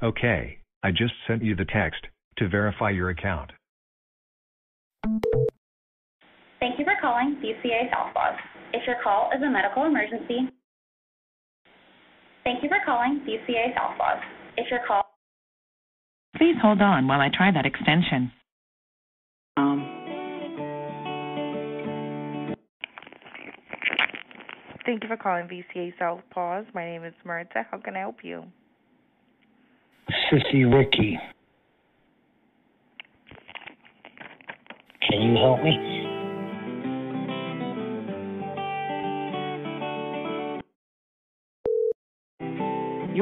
Okay, I just sent you the text to verify your account. Thank you for calling VCA Southpaw. If your call is a medical emergency, thank you for calling VCA Southpaw. If your call Please hold on while I try that extension. Um. Thank you for calling VCA South Paws. My name is Marta. How can I help you? Sissy Ricky. Can you help me?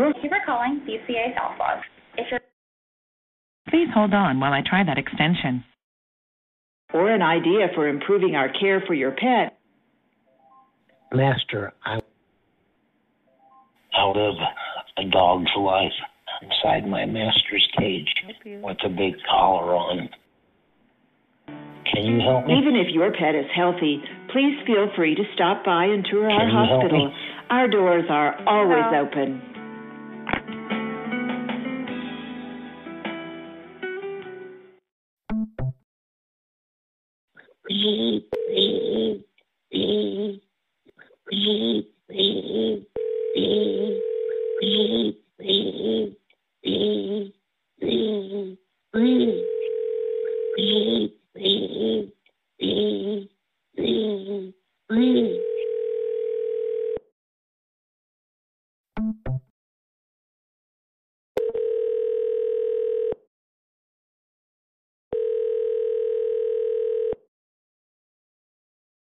Thank you for calling VCA Southpaw. If your Please hold on while I try that extension. or an idea for improving our care for your pet, Master, I I live a dog's life inside my master's cage with a big collar on. Can you help me? even if your pet is healthy, please feel free to stop by and tour our Can you help hospital. me? Our doors are always open.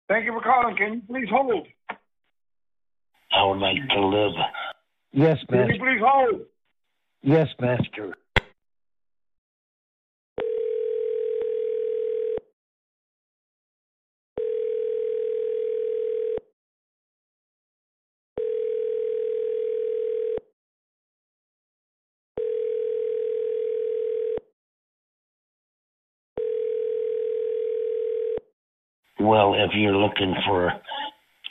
Thank you for calling. Can you please hold? Like to live. Yes, Can you master. please hold? Yes, master. Well, if you're looking for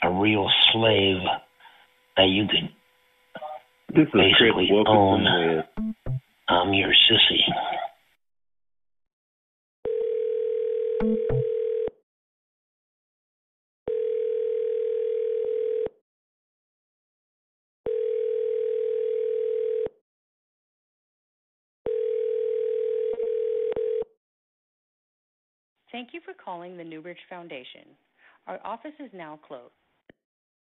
a real slave that you can This is basically Wilkinson own, with I'm your sissy. Thank you for calling the Newbridge Foundation. Our office is now closed.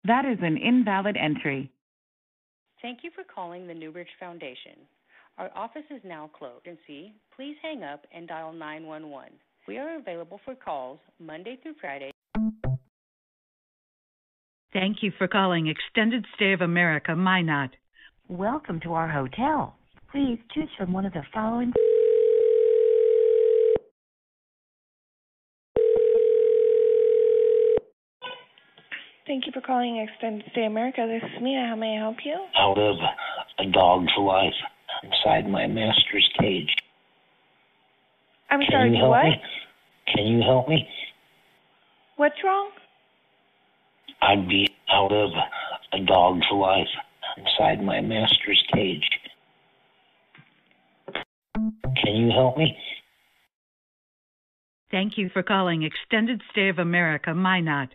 That is an invalid entry. Thank you for calling the Newbridge Foundation. Our office is now closed. Agency, please hang up and dial 911. We are available for calls Monday through Friday. Thank you for calling Extended Stay of America, Minot. Welcome to our hotel. Please choose from one of the following. Thank you for calling Extended Stay America. This is Mia. How may I help you? I live a dog's life inside my master's cage. I'm Can sorry, you you help what? me? Can you help me? What's wrong? I'd be out of a dog's life inside my master's cage. Can you help me? Thank you for calling Extended Stay of America, Minot.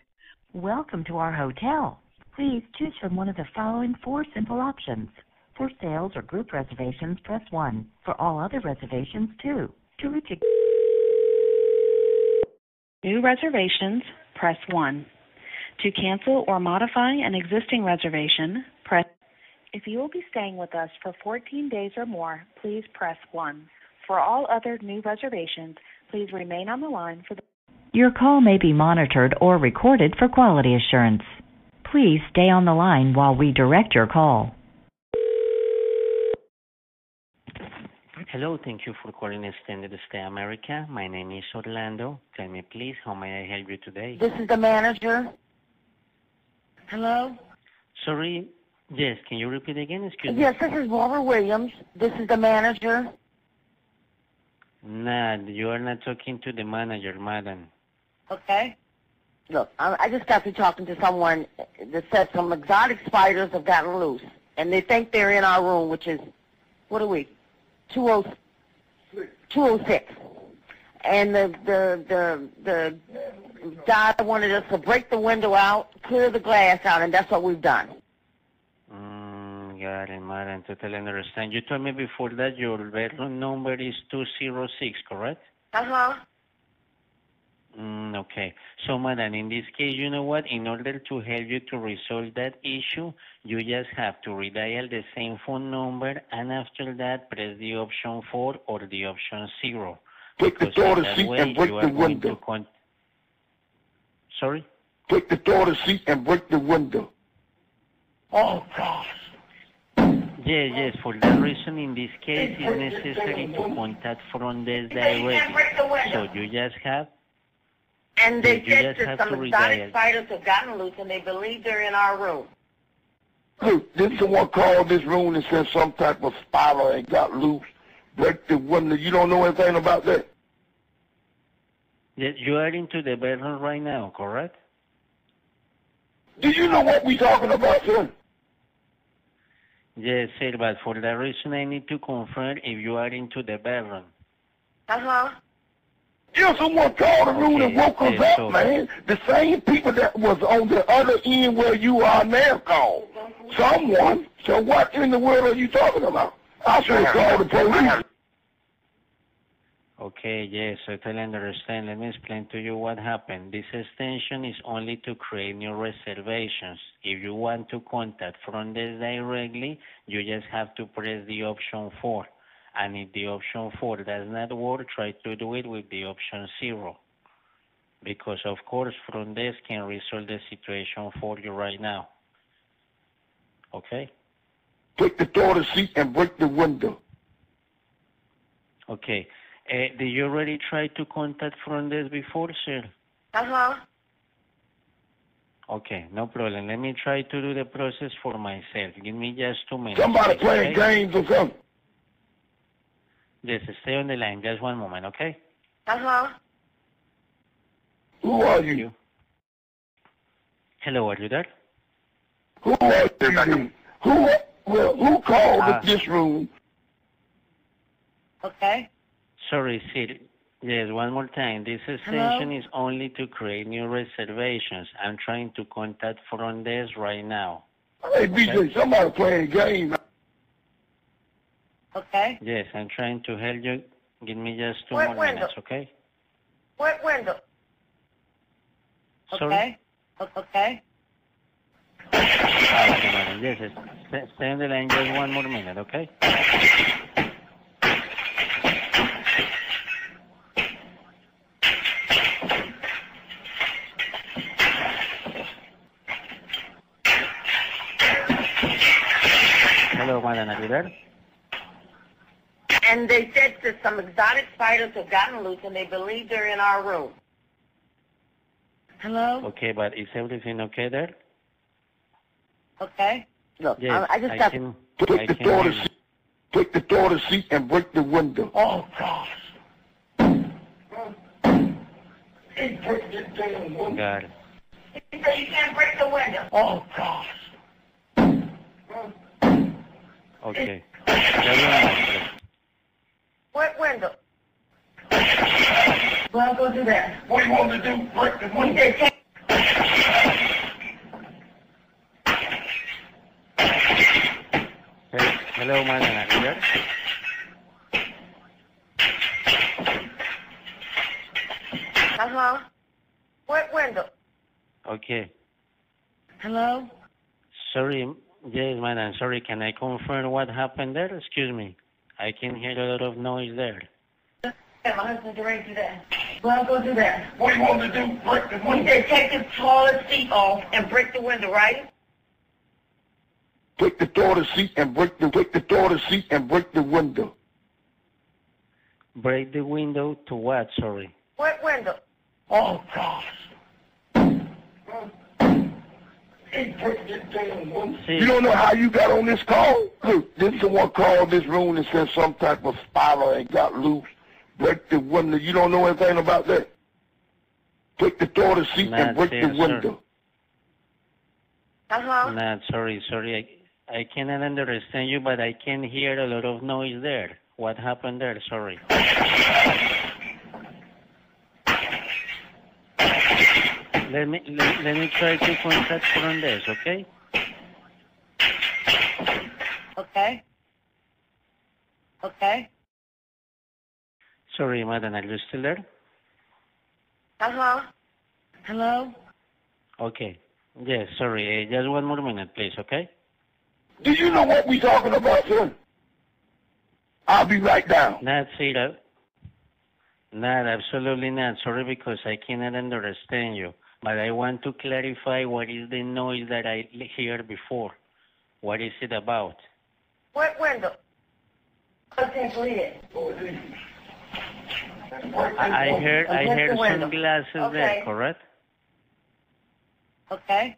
Welcome to our hotel. Please choose from one of the following four simple options. For sales or group reservations, press 1. For all other reservations, 2. To reach a New reservations, press 1. To cancel or modify an existing reservation, press If you will be staying with us for 14 days or more, please press 1. For all other new reservations, please remain on the line for the Your call may be monitored or recorded for quality assurance. Please stay on the line while we direct your call. Hello, thank you for calling Extended Stay America. My name is Orlando. Tell me, please, how may I help you today? This is the manager. Hello? Sorry, yes, can you repeat again? Excuse me. Yes, this is Barbara Williams. This is the manager. me. Nah, you are not talking to the manager, madam. Okay. Look, I, I just got through talking to someone that said some exotic spiders have gotten loose, and they think they're in our room, which is, what are we? 20, 206. And the, the, the, the guy wanted us to break the window out, clear the glass out, and that's what we've done. Mm, got it, madam. Totally understand. You told me before that your bedroom number is 206, correct? Uh-huh. Mm, okay. So, madam, in this case, you know what? In order to help you to resolve that issue, you just have to redial the same phone number, and after that, press the option 4 or the option 0. Take the door to that seat way, and break the window. con- Sorry? Take the door to seat and break the window. Oh, God. Yes, yes. For that reason, in this case, it's necessary to contact front desk directly. So you just have And they You said that some to exotic redial. spiders have gotten loose, and they believe they're in our room. Look, did someone call this room and said some type of spider and got loose? Break the window. You don't know anything about that? You are into the bedroom right now, correct? Do you know what we're talking about, sir? Yes, sir, but for that reason, I need to confirm if you are into the bedroom. Uh-huh. Yeah, someone called the room and woke us up, man. The same people that was on the other end where you are now called. Someone. So what in the world are you talking about? I should have called the police. Okay, yes, I totally understand. Let me explain to you what happened. This extension is only to create new reservations. If you want to contact front desk directly, you just have to press the option 4. And if the option 4 does not work, try to do it with the option 0. Because, of course, front desk can resolve the situation for you right now. Okay? Take the door to seat and break the window. Okay. Uh, did you already try to contact front desk before, sir? Uh-huh. Okay, no problem. Let me try to do the process for myself. Give me just two minutes. Somebody please, playing okay? games or something. Yes, stay on the line. Just one moment, okay? Uh-huh. Who are you? Hello, are you there? Who are you? Who, well, who called Ah. this room? Okay. Sorry, sir. Yes, one more time. This extension is only to create new reservations. I'm trying to contact front desk right now. Hey, BJ, somebody playing a game. Okay. Yes, I'm trying to help you. Give me just two What more window? minutes, okay? What window? Sorry? Okay. Okay. Ah, okay, madam. Yes, yes. Stay, stay on the line just one more minute, okay? Hello, madam. Are you there? And they said that some exotic spiders have gotten loose, and they believe they're in our room. Hello? Okay, but is everything okay there? Okay. Look, Yes, I, I just I got can. Take I the door to see, seat. Take the door to seat and break the window. Oh, gosh. He break the God. Got it. You say you can't break the window. Oh, God. Okay. Just one moment, please. What window? go do that. What do you want to do? Break the He window? said, take Hey, hello, my are you there? Uh-huh. What window? Okay. Hello? Sorry, yes, madam, sorry, can I confirm what happened there? Excuse me. I can hear a lot of noise there. Yeah, my husband get ready to do that. Well, go do that. What do you want to do? Break the He window? said, take the toilet seat off and break the window, right? Take the toilet seat and break the take the toilet seat and break the window. Break the window to what, sorry? What window? Oh gosh. He break this damn window. See. You don't know how you got on this call? Look, did someone call this room and said some type of spiral and got loose? Break the window. You don't know anything about that? Take the toilet seat Not and break the window. Uh-huh. Nah, sorry, sorry. I, I cannot understand you, but I can hear a lot of noise there. What happened there? Sorry. Let me let, let me try to contact from this, okay? Okay. Okay. Sorry, madam, are you still there? Uh-huh. Hello? Okay. Yes, sorry. Uh, just one more minute, please, okay? Do you know what we're talking about, sir? I'll be right down. Not see that. Not absolutely not. Sorry because I cannot understand you. But I want to clarify what is the noise that I heard before. What is it about? What window? Read it. I, heard I heard some glasses Okay. there, correct? Okay.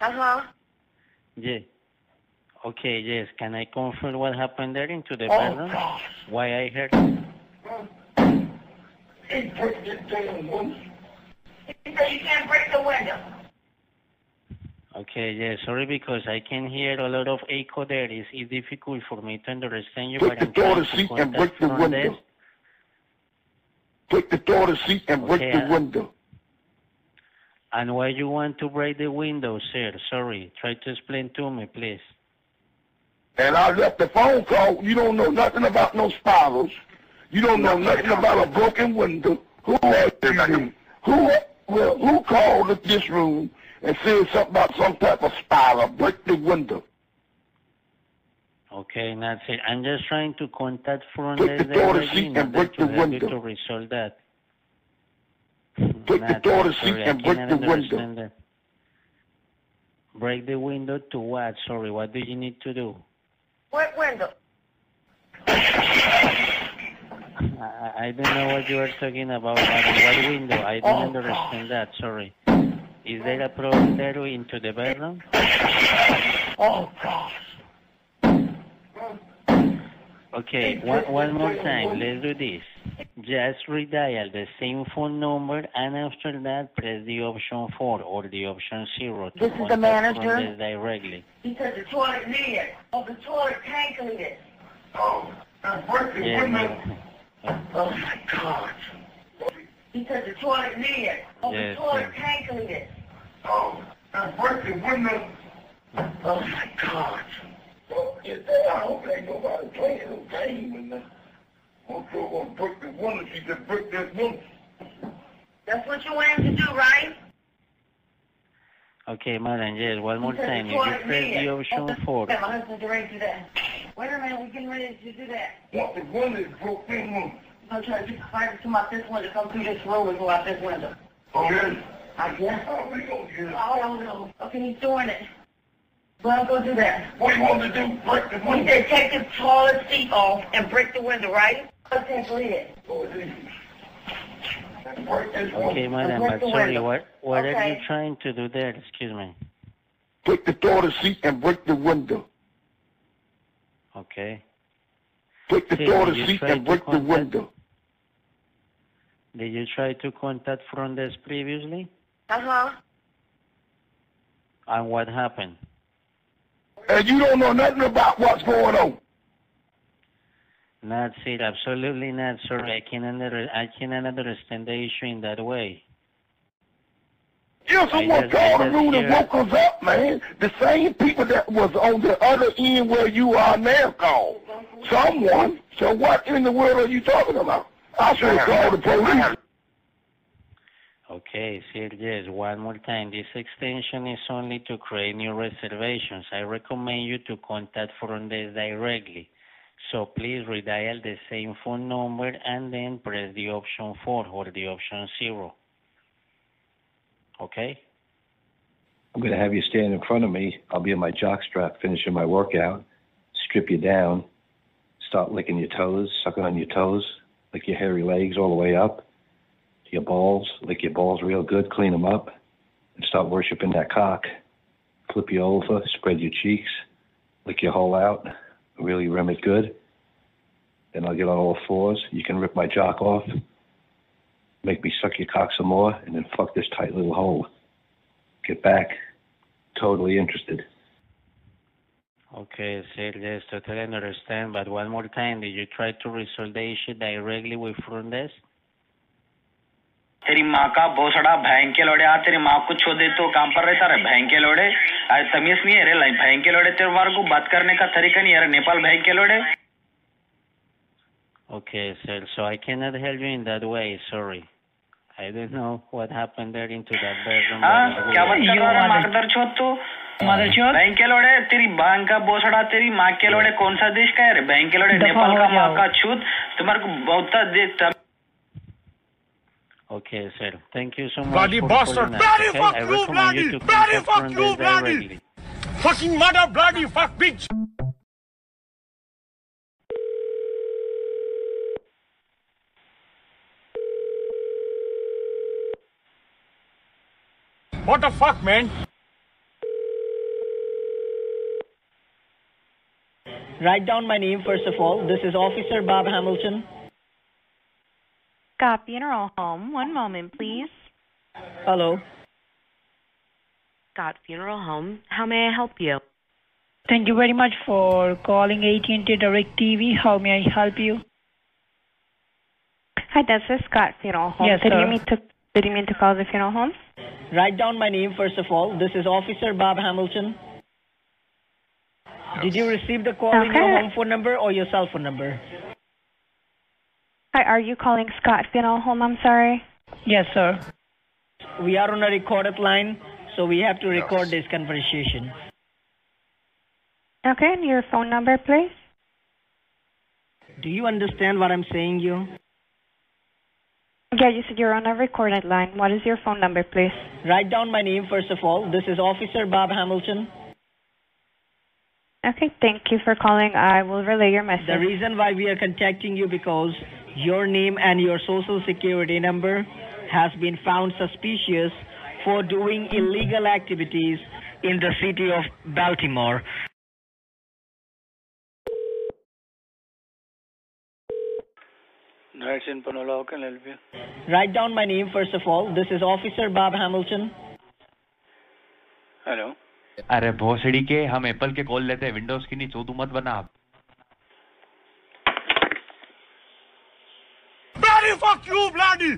Uh-huh. Yeah. Okay, yes. Can I confirm what happened there into the Oh, gosh. Why I heard He break this damn window. He said you can't break the window. Okay, yeah, sorry because I can hear a lot of echo there. It's, it's difficult for me to understand you, Take but the I'm trying to seat and break the window. this. Take the toilet seat and break Okay, the uh, window. And why you want to break the window, sir? Sorry, try to explain to me, please. And I left the phone call. You don't know nothing about no spirals. You don't know nothing about a broken window. Who are you? Who well, who called at this room and said something about some type of spiral? Break the window. Okay, that's it. I'm just trying to contact from Take the the toilet directly seat and break the window. to resolve that. Take the That's it, seat sorry, and break the window. that. Break the window to what? Sorry, what do you need to do? What window? I, I don't know what you are talking about. What window? I Oh, don't understand that. Sorry. Is there a problem there into the bedroom? Oh gosh. Okay, one, one more time. Let's do this. Just redial the same phone number, and after that, press the option 4 or the option 0 to This is the manager? directly. He said the toilet leader. Oh, the toilet tank leader. Oh, the window. ma'am. Oh my God. He said the toilet leader. Oh, Yes, the toilet ma'am. tank leader. Oh, uh, break the window. Oh my God. Well, is there? I hope ain't nobody playing no game in there. I'm sure gonna break the window. She said break that window. That's what you want him to do, right? Okay, madam, yes, one more He said time. you toilet press the leader. option Oh, 4, Yeah, my husband's ready do that. Wait a minute, we're getting ready to do that. What the window is broke in one. I'm trying to find it come out this window, come through this room and go out this window. Oh yeah. I guess. How we gonna get it? I don't know. Okay, he's doing it. Well, go do that. What do you want to do? Break the He window. said take the toilet seat off and break the window, right? I can't read it. Oh, it is. Break this Okay, window. madam, break but the sorry, window. what, what are you trying to do there? Excuse me. Take the toilet seat and break the window. Okay. Take the See, toilet you seat tried and to break the window. Did you try to contact from this previously? Uh-huh. And what happened? And you don't know nothing about what's going on. Not it. Absolutely not, sir. I can under, I cannot understand the issue in that way. Yeah, I someone called the room and woke us up, man. The same people that was on the other end where you are now called. Someone. So what in the world are you talking about? I should have called the police. Okay, sir, yes, one more time. This extension is only to create new reservations. I recommend you to contact front desk directly. So please redial the same phone number and then press the option 4 or the option 0. Okay? I'm going to have you stand in front of me. I'll be in my jockstrap finishing my workout, strip you down, start licking your toes, sucking on your toes, lick your hairy legs all the way up, to your balls, lick your balls real good, clean them up, and start worshiping that cock. Flip you over, spread your cheeks, lick your hole out, really rim it good. Then I'll get on all fours. You can rip my jock off, make me suck your cock some more, and then fuck this tight little hole get back. Totally interested. Okay, sir, yes, totally understand. But one more time, did you try to resolve the issue directly with front desk? तेरी माँ का भोसड़ा भैंग के लोड़े आ तेरी माँ को छो दे तो काम पर रहता रे भैंग के लोड़े आज तमीज नहीं है रे लाई भैंग के लोड़े तेरे बार को बात करने का तरीका नहीं है रे नेपाल भैंग के लोड़े Okay, sir, so I cannot help you in that way, sorry. I don't know what happened there into that bedroom. हाँ but क्या बात we- कर रहा है माकदर छोत तू भैंग के लोड़े तेरी भांग का भोसड़ा तेरी माँ के लोड़े कौन सा देश का है रे भैंग के लोड़े दफा नेपाल हो का माँ जाओ। का छूत तुम्हारे को बहुत देश Okay, sir. Thank you so much Bloody for bastard! calling us, Bloody okay? fuck I you, recommend bloody! you to Bloody contact fuck front you, desk bloody! directly. Fucking mother bloody fuck bitch! What the fuck, man? Write down my name first of all. This is Officer Bob Hamilton. Scott Funeral Home. One moment, please. Hello. Scott Funeral Home. How may I help you? Thank you very much for calling AT&T DirecTV. How may I help you? Hi, this is Scott Funeral Home. Yes, did sir. you mean to did you mean to call the funeral home? Write down my name first of all. This is Officer Bob Hamilton. Did you receive the call in your home phone number or your cell phone number? Hi, are you calling Scott Funeral Home? I'm sorry. Yes, sir. We are on a recorded line, so we have to record this conversation. Okay, and your phone number, please. Do you understand what I'm saying, you? Yeah, you said you're on a recorded line. What is your phone number, please? Write down my name first of all. This is Officer Bob Hamilton. Okay, thank you for calling. I will relay your message. The reason why we are contacting you because your name and your social security number has been found suspicious for doing illegal activities in the city of Baltimore. That's in Panola. How can I help you? Write down my name first of all. This is Officer Bob Hamilton. Hello. अरे भोसड़ी के हम Apple के call लेते हैं Windows की नहीं चोदू मत बना आप Bloody fuck you, bloody!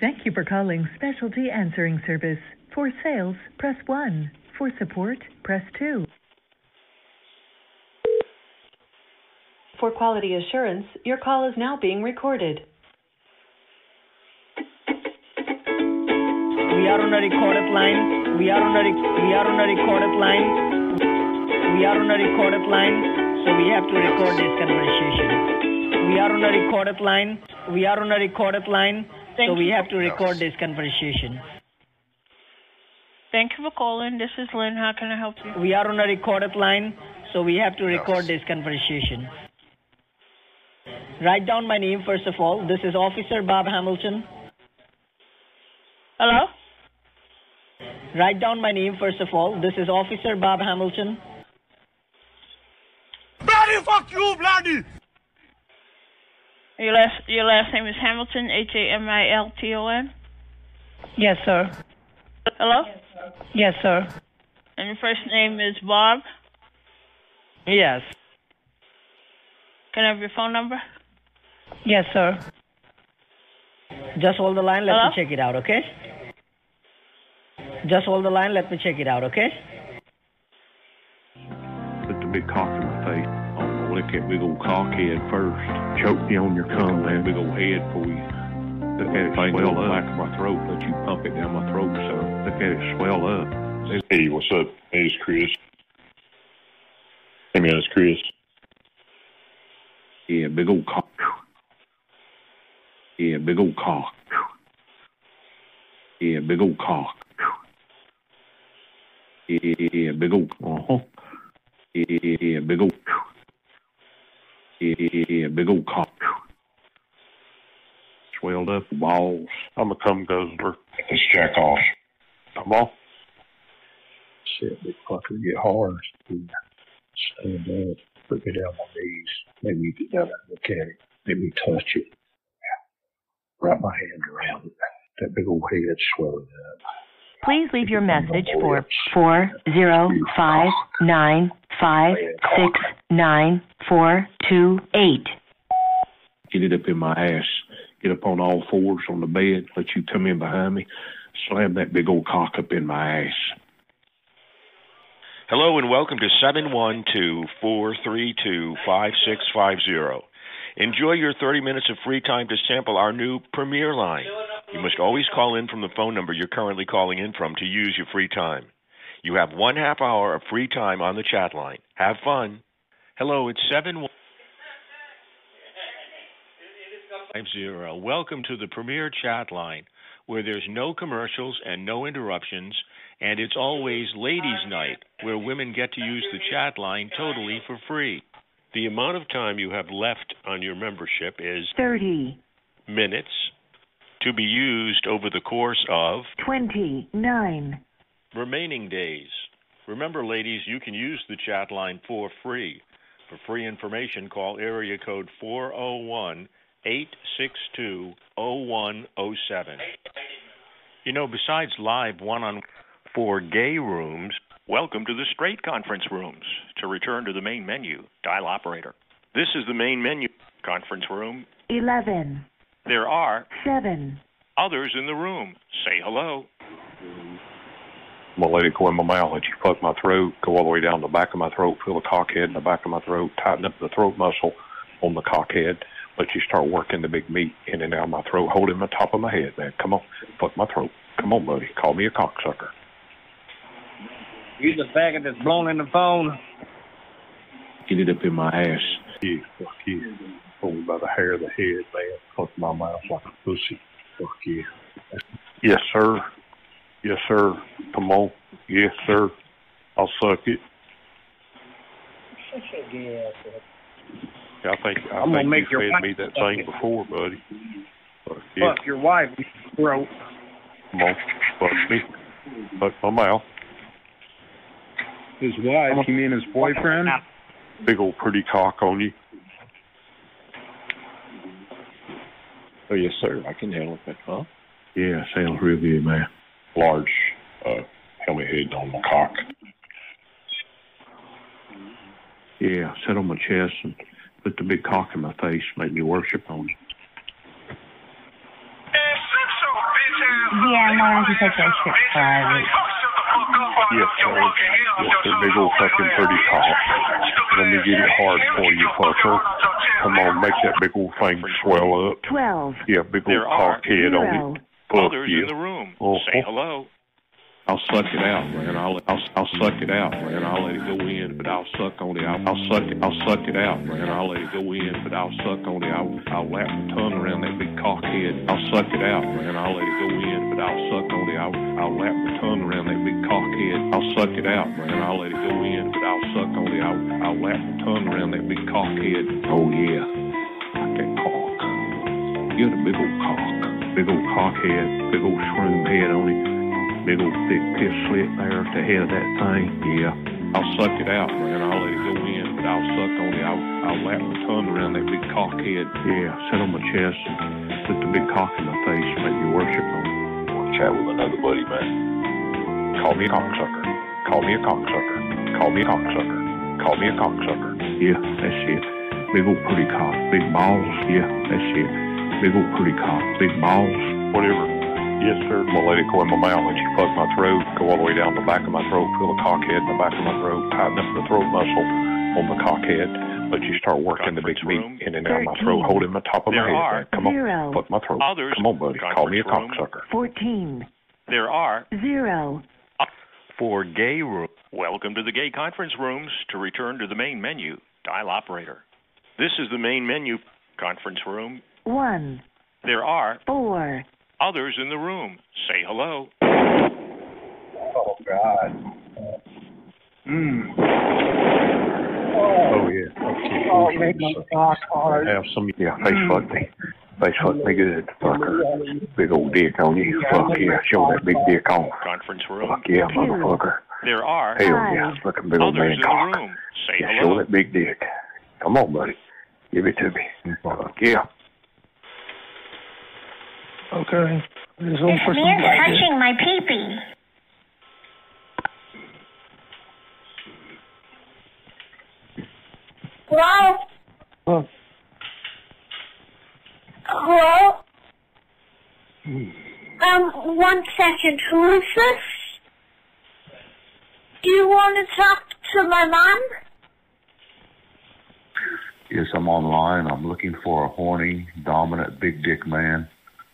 Thank you for calling Specialty Answering Service. For sales, press 1. For support, press 2. For quality assurance, your call is now being recorded. We are on a recorded line. We are on a rec- we are on a recorded line. We are on a recorded line, so we have to record this conversation. We are on a recorded line. We are on a recorded line, so we have to record this conversation. Thank you for calling. This is Lynn. How can I help you? We are on a recorded line, so we have to record this conversation. Write down my name first of all. This is Officer Bob Hamilton. Hello? Write down my name first of all. This is Officer Bob Hamilton. Bloody fuck you, bloody! Your last your last name is Hamilton. H A M I L T O N. Yes, sir. Hello? Yes, sir. And your first name is Bob. Yes. Can I have your phone number? Yes, sir. Just hold the line. Let Hello? me check it out, okay? Just hold the line. Let me check it out, okay? Put the big cock in my face. I don't know, lick that big old cock head first. Choke me on your cum, that big old head for you. Look at it swell up. back of my throat. Let you pump it down my throat, so look at it swell up. Hey, what's up? Hey, it's Chris. Hey, man, it's Chris. Yeah, big old cock. Yeah, big old cock. Yeah, big old cock. Yeah, yeah, yeah, big old. Uh huh. Yeah, yeah, yeah, big old. Yeah, yeah, yeah, big old cock. Swelled up balls. I'm a cum guzzler. Let's jack off. Come on. Shit, big fucker, get hard. Stand up, put me down on my knees. Maybe you get down and look at it. Maybe touch it. Wrap my hand around it. That big old head swelling up. Please leave your message for four zero five nine five six nine four two eight. Get it up in my ass. Get up on all fours on the bed. Let you come in behind me. Slam that big old cock up in my ass. Hello and welcome to 712-432-5650. Enjoy your 30 minutes of free time to sample our new Premier line. You must always call in from the phone number you're currently calling in from to use your free time. You have one half hour of free time on the chat line. Have fun. Hello, it's 7 zero. Welcome to the Premier chat line where there's no commercials and no interruptions and it's always ladies night where women get to use the chat line totally for free. The amount of time you have left on your membership is Thirty, minutes to be used over the course of twenty, nine. remaining days. Remember, ladies, you can use the chat line for free. For free information, call area code 401 862 0107. You know, besides live one on for gay rooms, welcome to the straight conference rooms. To return to the main menu, dial operator. This is the main menu conference room. Eleven, There are seven. others in the room. Say hello. I'm gonna let it go in my mouth, let you fuck my throat, go all the way down the back of my throat, feel the cock head in the back of my throat, tighten up the throat muscle on the cock head, let you start working the big meat in and out of my throat, holding the top of my head, man. Come on, fuck my throat. Come on, buddy. Call me a cocksucker. You the faggot that's blown in the phone. Get it up in my ass. Yeah, fuck you. Hold me by the hair of the head, man. Fuck my mouth like a pussy. Fuck you. Yes, sir. Yes, sir. Come on. Yes, sir. I'll suck it. Such a gay ass. I think I I'm gonna think make you your fed me that thing it. before, buddy. Fuck yeah. Fuck your wife, you throat. Come on. Fuck me. Fuck my mouth. His wife, you mean his boyfriend? Big old pretty cock on you. Oh, yes, sir. I can handle it. Huh? Yeah, sounds real good, man. Large uh, helmet head on my cock. Yeah, I sit on my chest and put the big cock in my face, make me worship on it. Yeah, why don't you take that shit private? Yes, sir. Yes, sir. Big old fucking pretty cock. Let me get it hard for you, fucker. Come on, make that big old thing swell up. Twelve, Yeah, big There old cock head on zero. it. Fuck Others you. in the room. Oh, Say hello. I'll suck it out, man. I'll I'll I'll suck it out, man. I'll let it go in, but I'll suck on it. I'll, I'll suck it. I'll suck it out, man. I'll let it go in, but I'll suck on it. I'll I'll lap my tongue around that big cock head. I'll suck it out, man. I'll let it go in, but I'll suck on it. I'll lap my tongue around that big cock head. I'll suck it out, man. I'll let it go in, but I'll suck on it. I'll I'll lap my tongue around that big cock head. Oh yeah, like that cock. You got a big old cock, big old cock head, big old shroom head on it. Big old thick piss slit there at the head of that thing. Yeah. I'll suck it out, man. I'll let it go in, but I'll suck on it. I'll, I'll lap my tongue around that big cock head. Yeah. Sit on my chest and put the big cock in my face make me worship on it. Chat with another buddy, man. Call me a cocksucker. Call me a cocksucker. Call me a cocksucker. Call me a cocksucker. Yeah, that's it. Big old pretty cock, big balls. Yeah, that's it. Big old pretty cock, big balls. Whatever. Yes, sir. My lady go in my mouth and she fucked my throat, go all the way down the back of my throat, feel the cock head in the back of my throat, tighten up the throat muscle on the cock head. But you start working the big meat in and out my throat, holding the top of my There are head. Come on, zero. fuck my throat. Others Come on, buddy. Call me a conference room. cocksucker. 14, There are zero. for gay room. Welcome to the gay conference rooms. To return to the main menu, dial operator. This is the main menu conference room. 1, There are 4, others in the room. Say hello. Oh God. Mm. Oh yeah. Okay. Oh, make my cock hard. Have some, yeah, face fuck me. Face fuck me good, fucker. Big old dick on you. Fuck yeah, show that big dick on. Conference room. Fuck yeah, motherfucker. There are Hell yeah, fucking big old man cock. room. Say Yeah, hello. show that big dick. Come on, buddy. Give it to me. Fuck yeah. Okay. There's room This for man's touching my pee-pee. Hello? Look. Hello? Um, one second. Who is this? Do you want to talk to my mom? Yes, I'm online. I'm looking for a horny, dominant, big dick man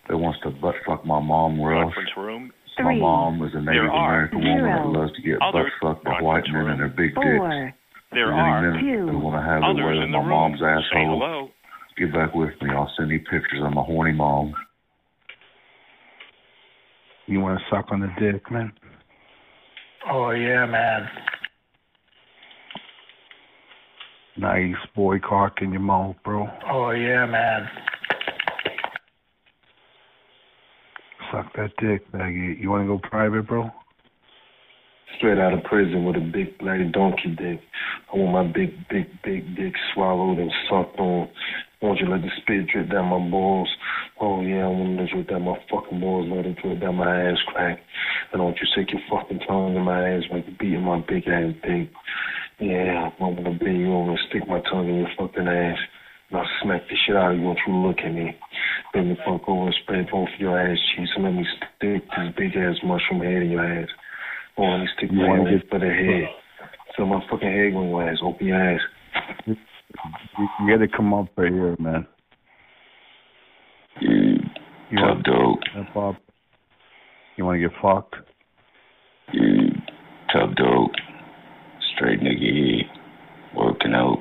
that wants to butt fuck my mom rough. Conference room. My mom is a Native There are American woman that loves to get Other butt fucked by white men and their big dicks. Four. There Any are minute they want to have others their way in with the my room. mom's Say asshole. hello. Get back with me. I'll send you pictures of my horny mom. You want to suck on the dick, man? Oh yeah, man. Nice boy cock in your mouth, bro. Oh yeah, man. Suck that dick, baggy. You want to go private, bro? Straight out of prison with a big bloody donkey dick. I want my big, big, big dick swallowed and sucked on. I want you let the spit drip down my balls. Oh yeah, I want to drip down my fucking balls, let it drip down my ass crack. And want you stick your fucking tongue in my ass like you're beating my big ass dick. Yeah, I want to bend you over and stick my tongue in your fucking ass. And I'll smack the shit out of you once you look at me. Bend the fuck over and spread both your ass cheeks and let me stick this big ass mushroom head in your ass. Oh, let me stick You my wanna hand the head. Fill my fucking head your ass. Open your ass. You, you got to come up right here, man. You You want up? You want to get fucked? You tough dog, straight nigga working out.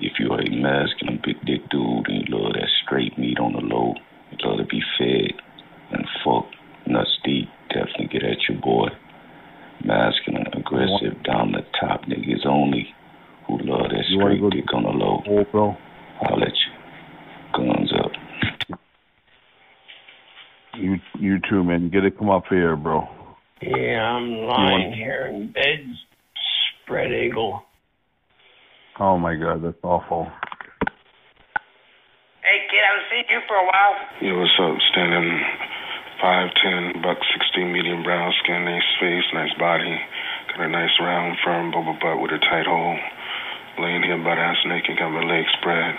If you a masculine big dick dude and you love that straight meat on the low, you love to be fed and fuck, nuts deep, definitely get at your boy. Masculine, aggressive, down the top niggas only who love that You wanna straight go dick on the low. Oh, bro. I'll let you. Guns up. You, you too, man. Get it come up here, bro. Yeah, I'm lying here in bed, spread eagle. Oh my God, that's awful. Hey, kid, I haven't seen you for a while. Yo, what's up? Standing 5'10", buck 16, medium brown skin, nice face, nice body. Got a nice round, firm bubble butt with a tight hole. Laying here butt ass naked, got my legs spread.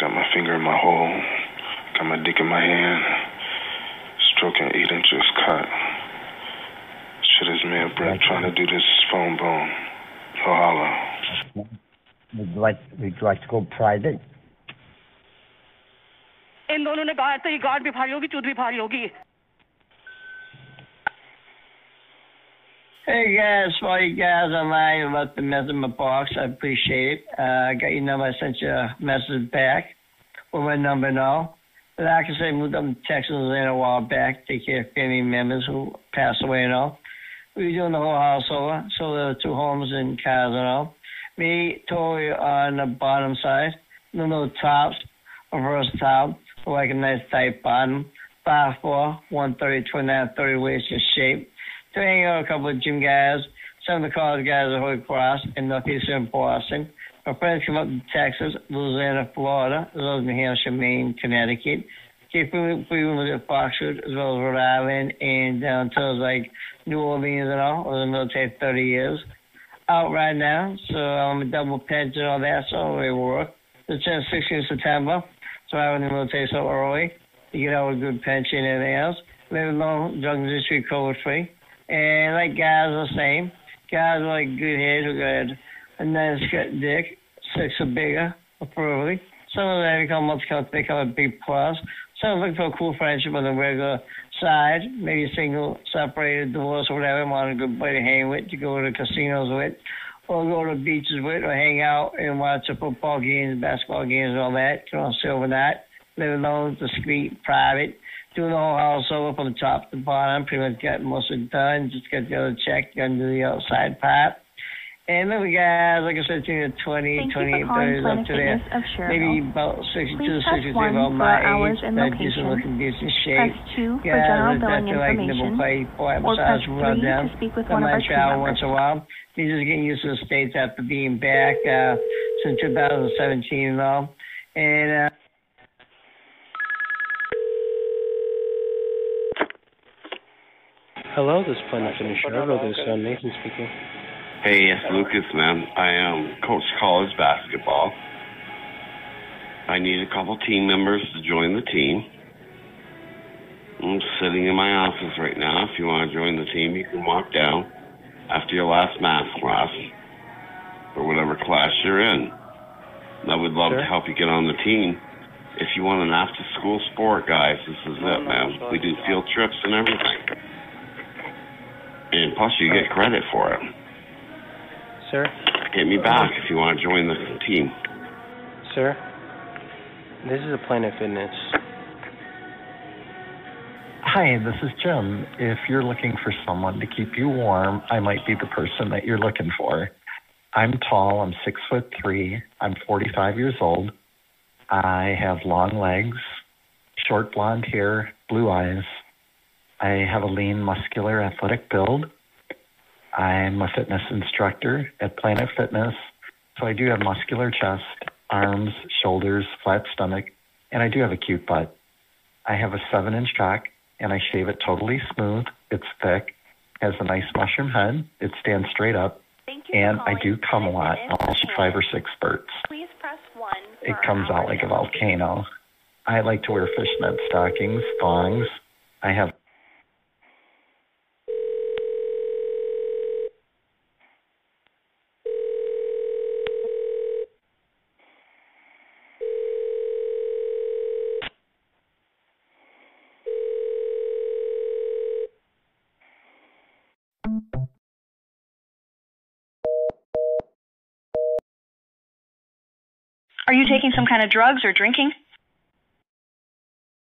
Got my finger in my hole. Got my dick in my hand. Stroking eight inches cut. Shit is mad, bro. Trying to do this phone bone. Ho holla. Would you like would you like to go private? इन दोनों ने कहा तो ये guard भी भारी होगी चूत भी भारी होगी Hey guys, for all you guys online about the mess in my box, I appreciate it. Uh, I got your number, I sent you a message back with my number and all. But like I say, moved up to Texas in a while back, take care of family members who passed away and all. We were doing the whole house over, so there were two homes and cars and all. Me, Tori on the bottom side, no no tops, reverse top, like a nice tight bottom, five four, one thirty, twenty-nine, thirty waist in shape. To hang out a couple of gym guys, some of the college guys at Holy Cross in northeastern Boston. My friends come up to Texas, Louisiana, Florida, as well as New Hampshire, Maine, Connecticut. Keep moving with Foxwood, as well as Rhode Island, and down to like New Orleans and all. Was in the military 30 years. out right now, so I'm a double pension all that, so it work. The 10th, 16th September, so I went in the military so early you get out a good pension and everything else. Live alone, drug industry, COVID free. And like guys are the same. Guys are like good heads who got a nice gut dick, six or bigger, preferably. Some of them become months count become a big plus. Some are looking for a cool friendship on the regular side, maybe single, separated, divorced, or whatever, want a good buddy to hang with, to go to casinos with, or go to beaches with, or hang out and watch the football games, basketball games, and all that. You know, silver night, live alone, discreet, private. Doing the whole house over from the top to the bottom. Pretty much got most of it done. Just got the other check, got to do the outside part. And then we got, like I said, between the 20, Thank 28, 30s up to there. Fitness of Cherville. Maybe about 62 to press 63 about for my age. and That decent looking, decent shape. Press two for Guys general billing do like play, boy, Or press three down. to speak with one of our team members. once in a while. He's just getting used to the States after being back uh, since 2017 and all. And uh, Hello, this is Planet Fitness Chicago. This is uh, Nathan speaking. Hey, it's Lucas, man. I am coach college basketball. I need a couple team members to join the team. I'm sitting in my office right now. If you want to join the team, you can walk down after your last math class or whatever class you're in. I would love to help you get on the team. If you want an after school sport, guys, this is it, man. We do field trips and everything. And plus, you get credit for it. Sir? Hit me back if you want to join the team. Sir? This is a Planet Fitness. Hi, this is Jim. If you're looking for someone to keep you warm, I might be the person that you're looking for. I'm tall, I'm six foot three, I'm 45 years old. I have long legs, short blonde hair, blue eyes. I have a lean, muscular, athletic build. I'm a fitness instructor at Planet Fitness, so I do have muscular chest, arms, shoulders, flat stomach, and I do have a cute butt. I have a seven inch cock and I shave it totally smooth. It's thick, has a nice mushroom head, it stands straight up, and I do come a lot, almost five or six spurts. Please press one. It comes out like a volcano. I like to wear fishnet stockings, thongs. I have Are you taking some kind of drugs or drinking?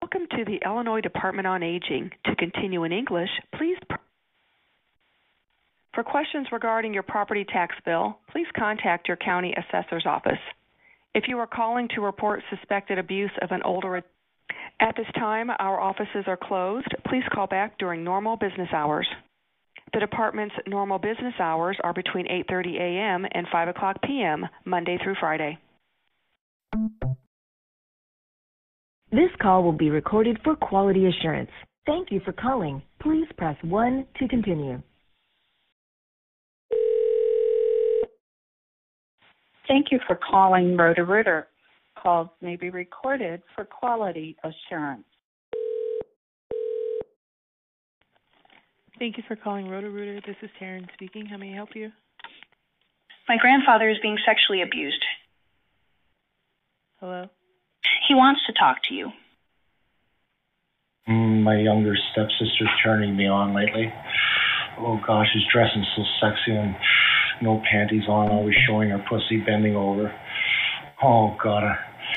Welcome to the Illinois Department on Aging. To continue in English, please. Pr- For questions regarding your property tax bill, please contact your county assessor's office. If you are calling to report suspected abuse of an older at this time, our offices are closed. Please call back during normal business hours. The department's normal business hours are between 8:30 a.m. and 5 o'clock p.m. Monday through Friday. This call will be recorded for quality assurance. Thank you for calling. Please press 1 to continue. Thank you for calling Roto-Rooter. Calls may be recorded for quality assurance. Thank you for calling Roto-Rooter. This is Taryn speaking. How may I help you? My grandfather is being sexually abused. Hello? He wants to talk to you. Mm, My younger stepsister's turning me on lately. Oh gosh, she's dressing so sexy and no panties on, always showing her pussy bending over. Oh god, I-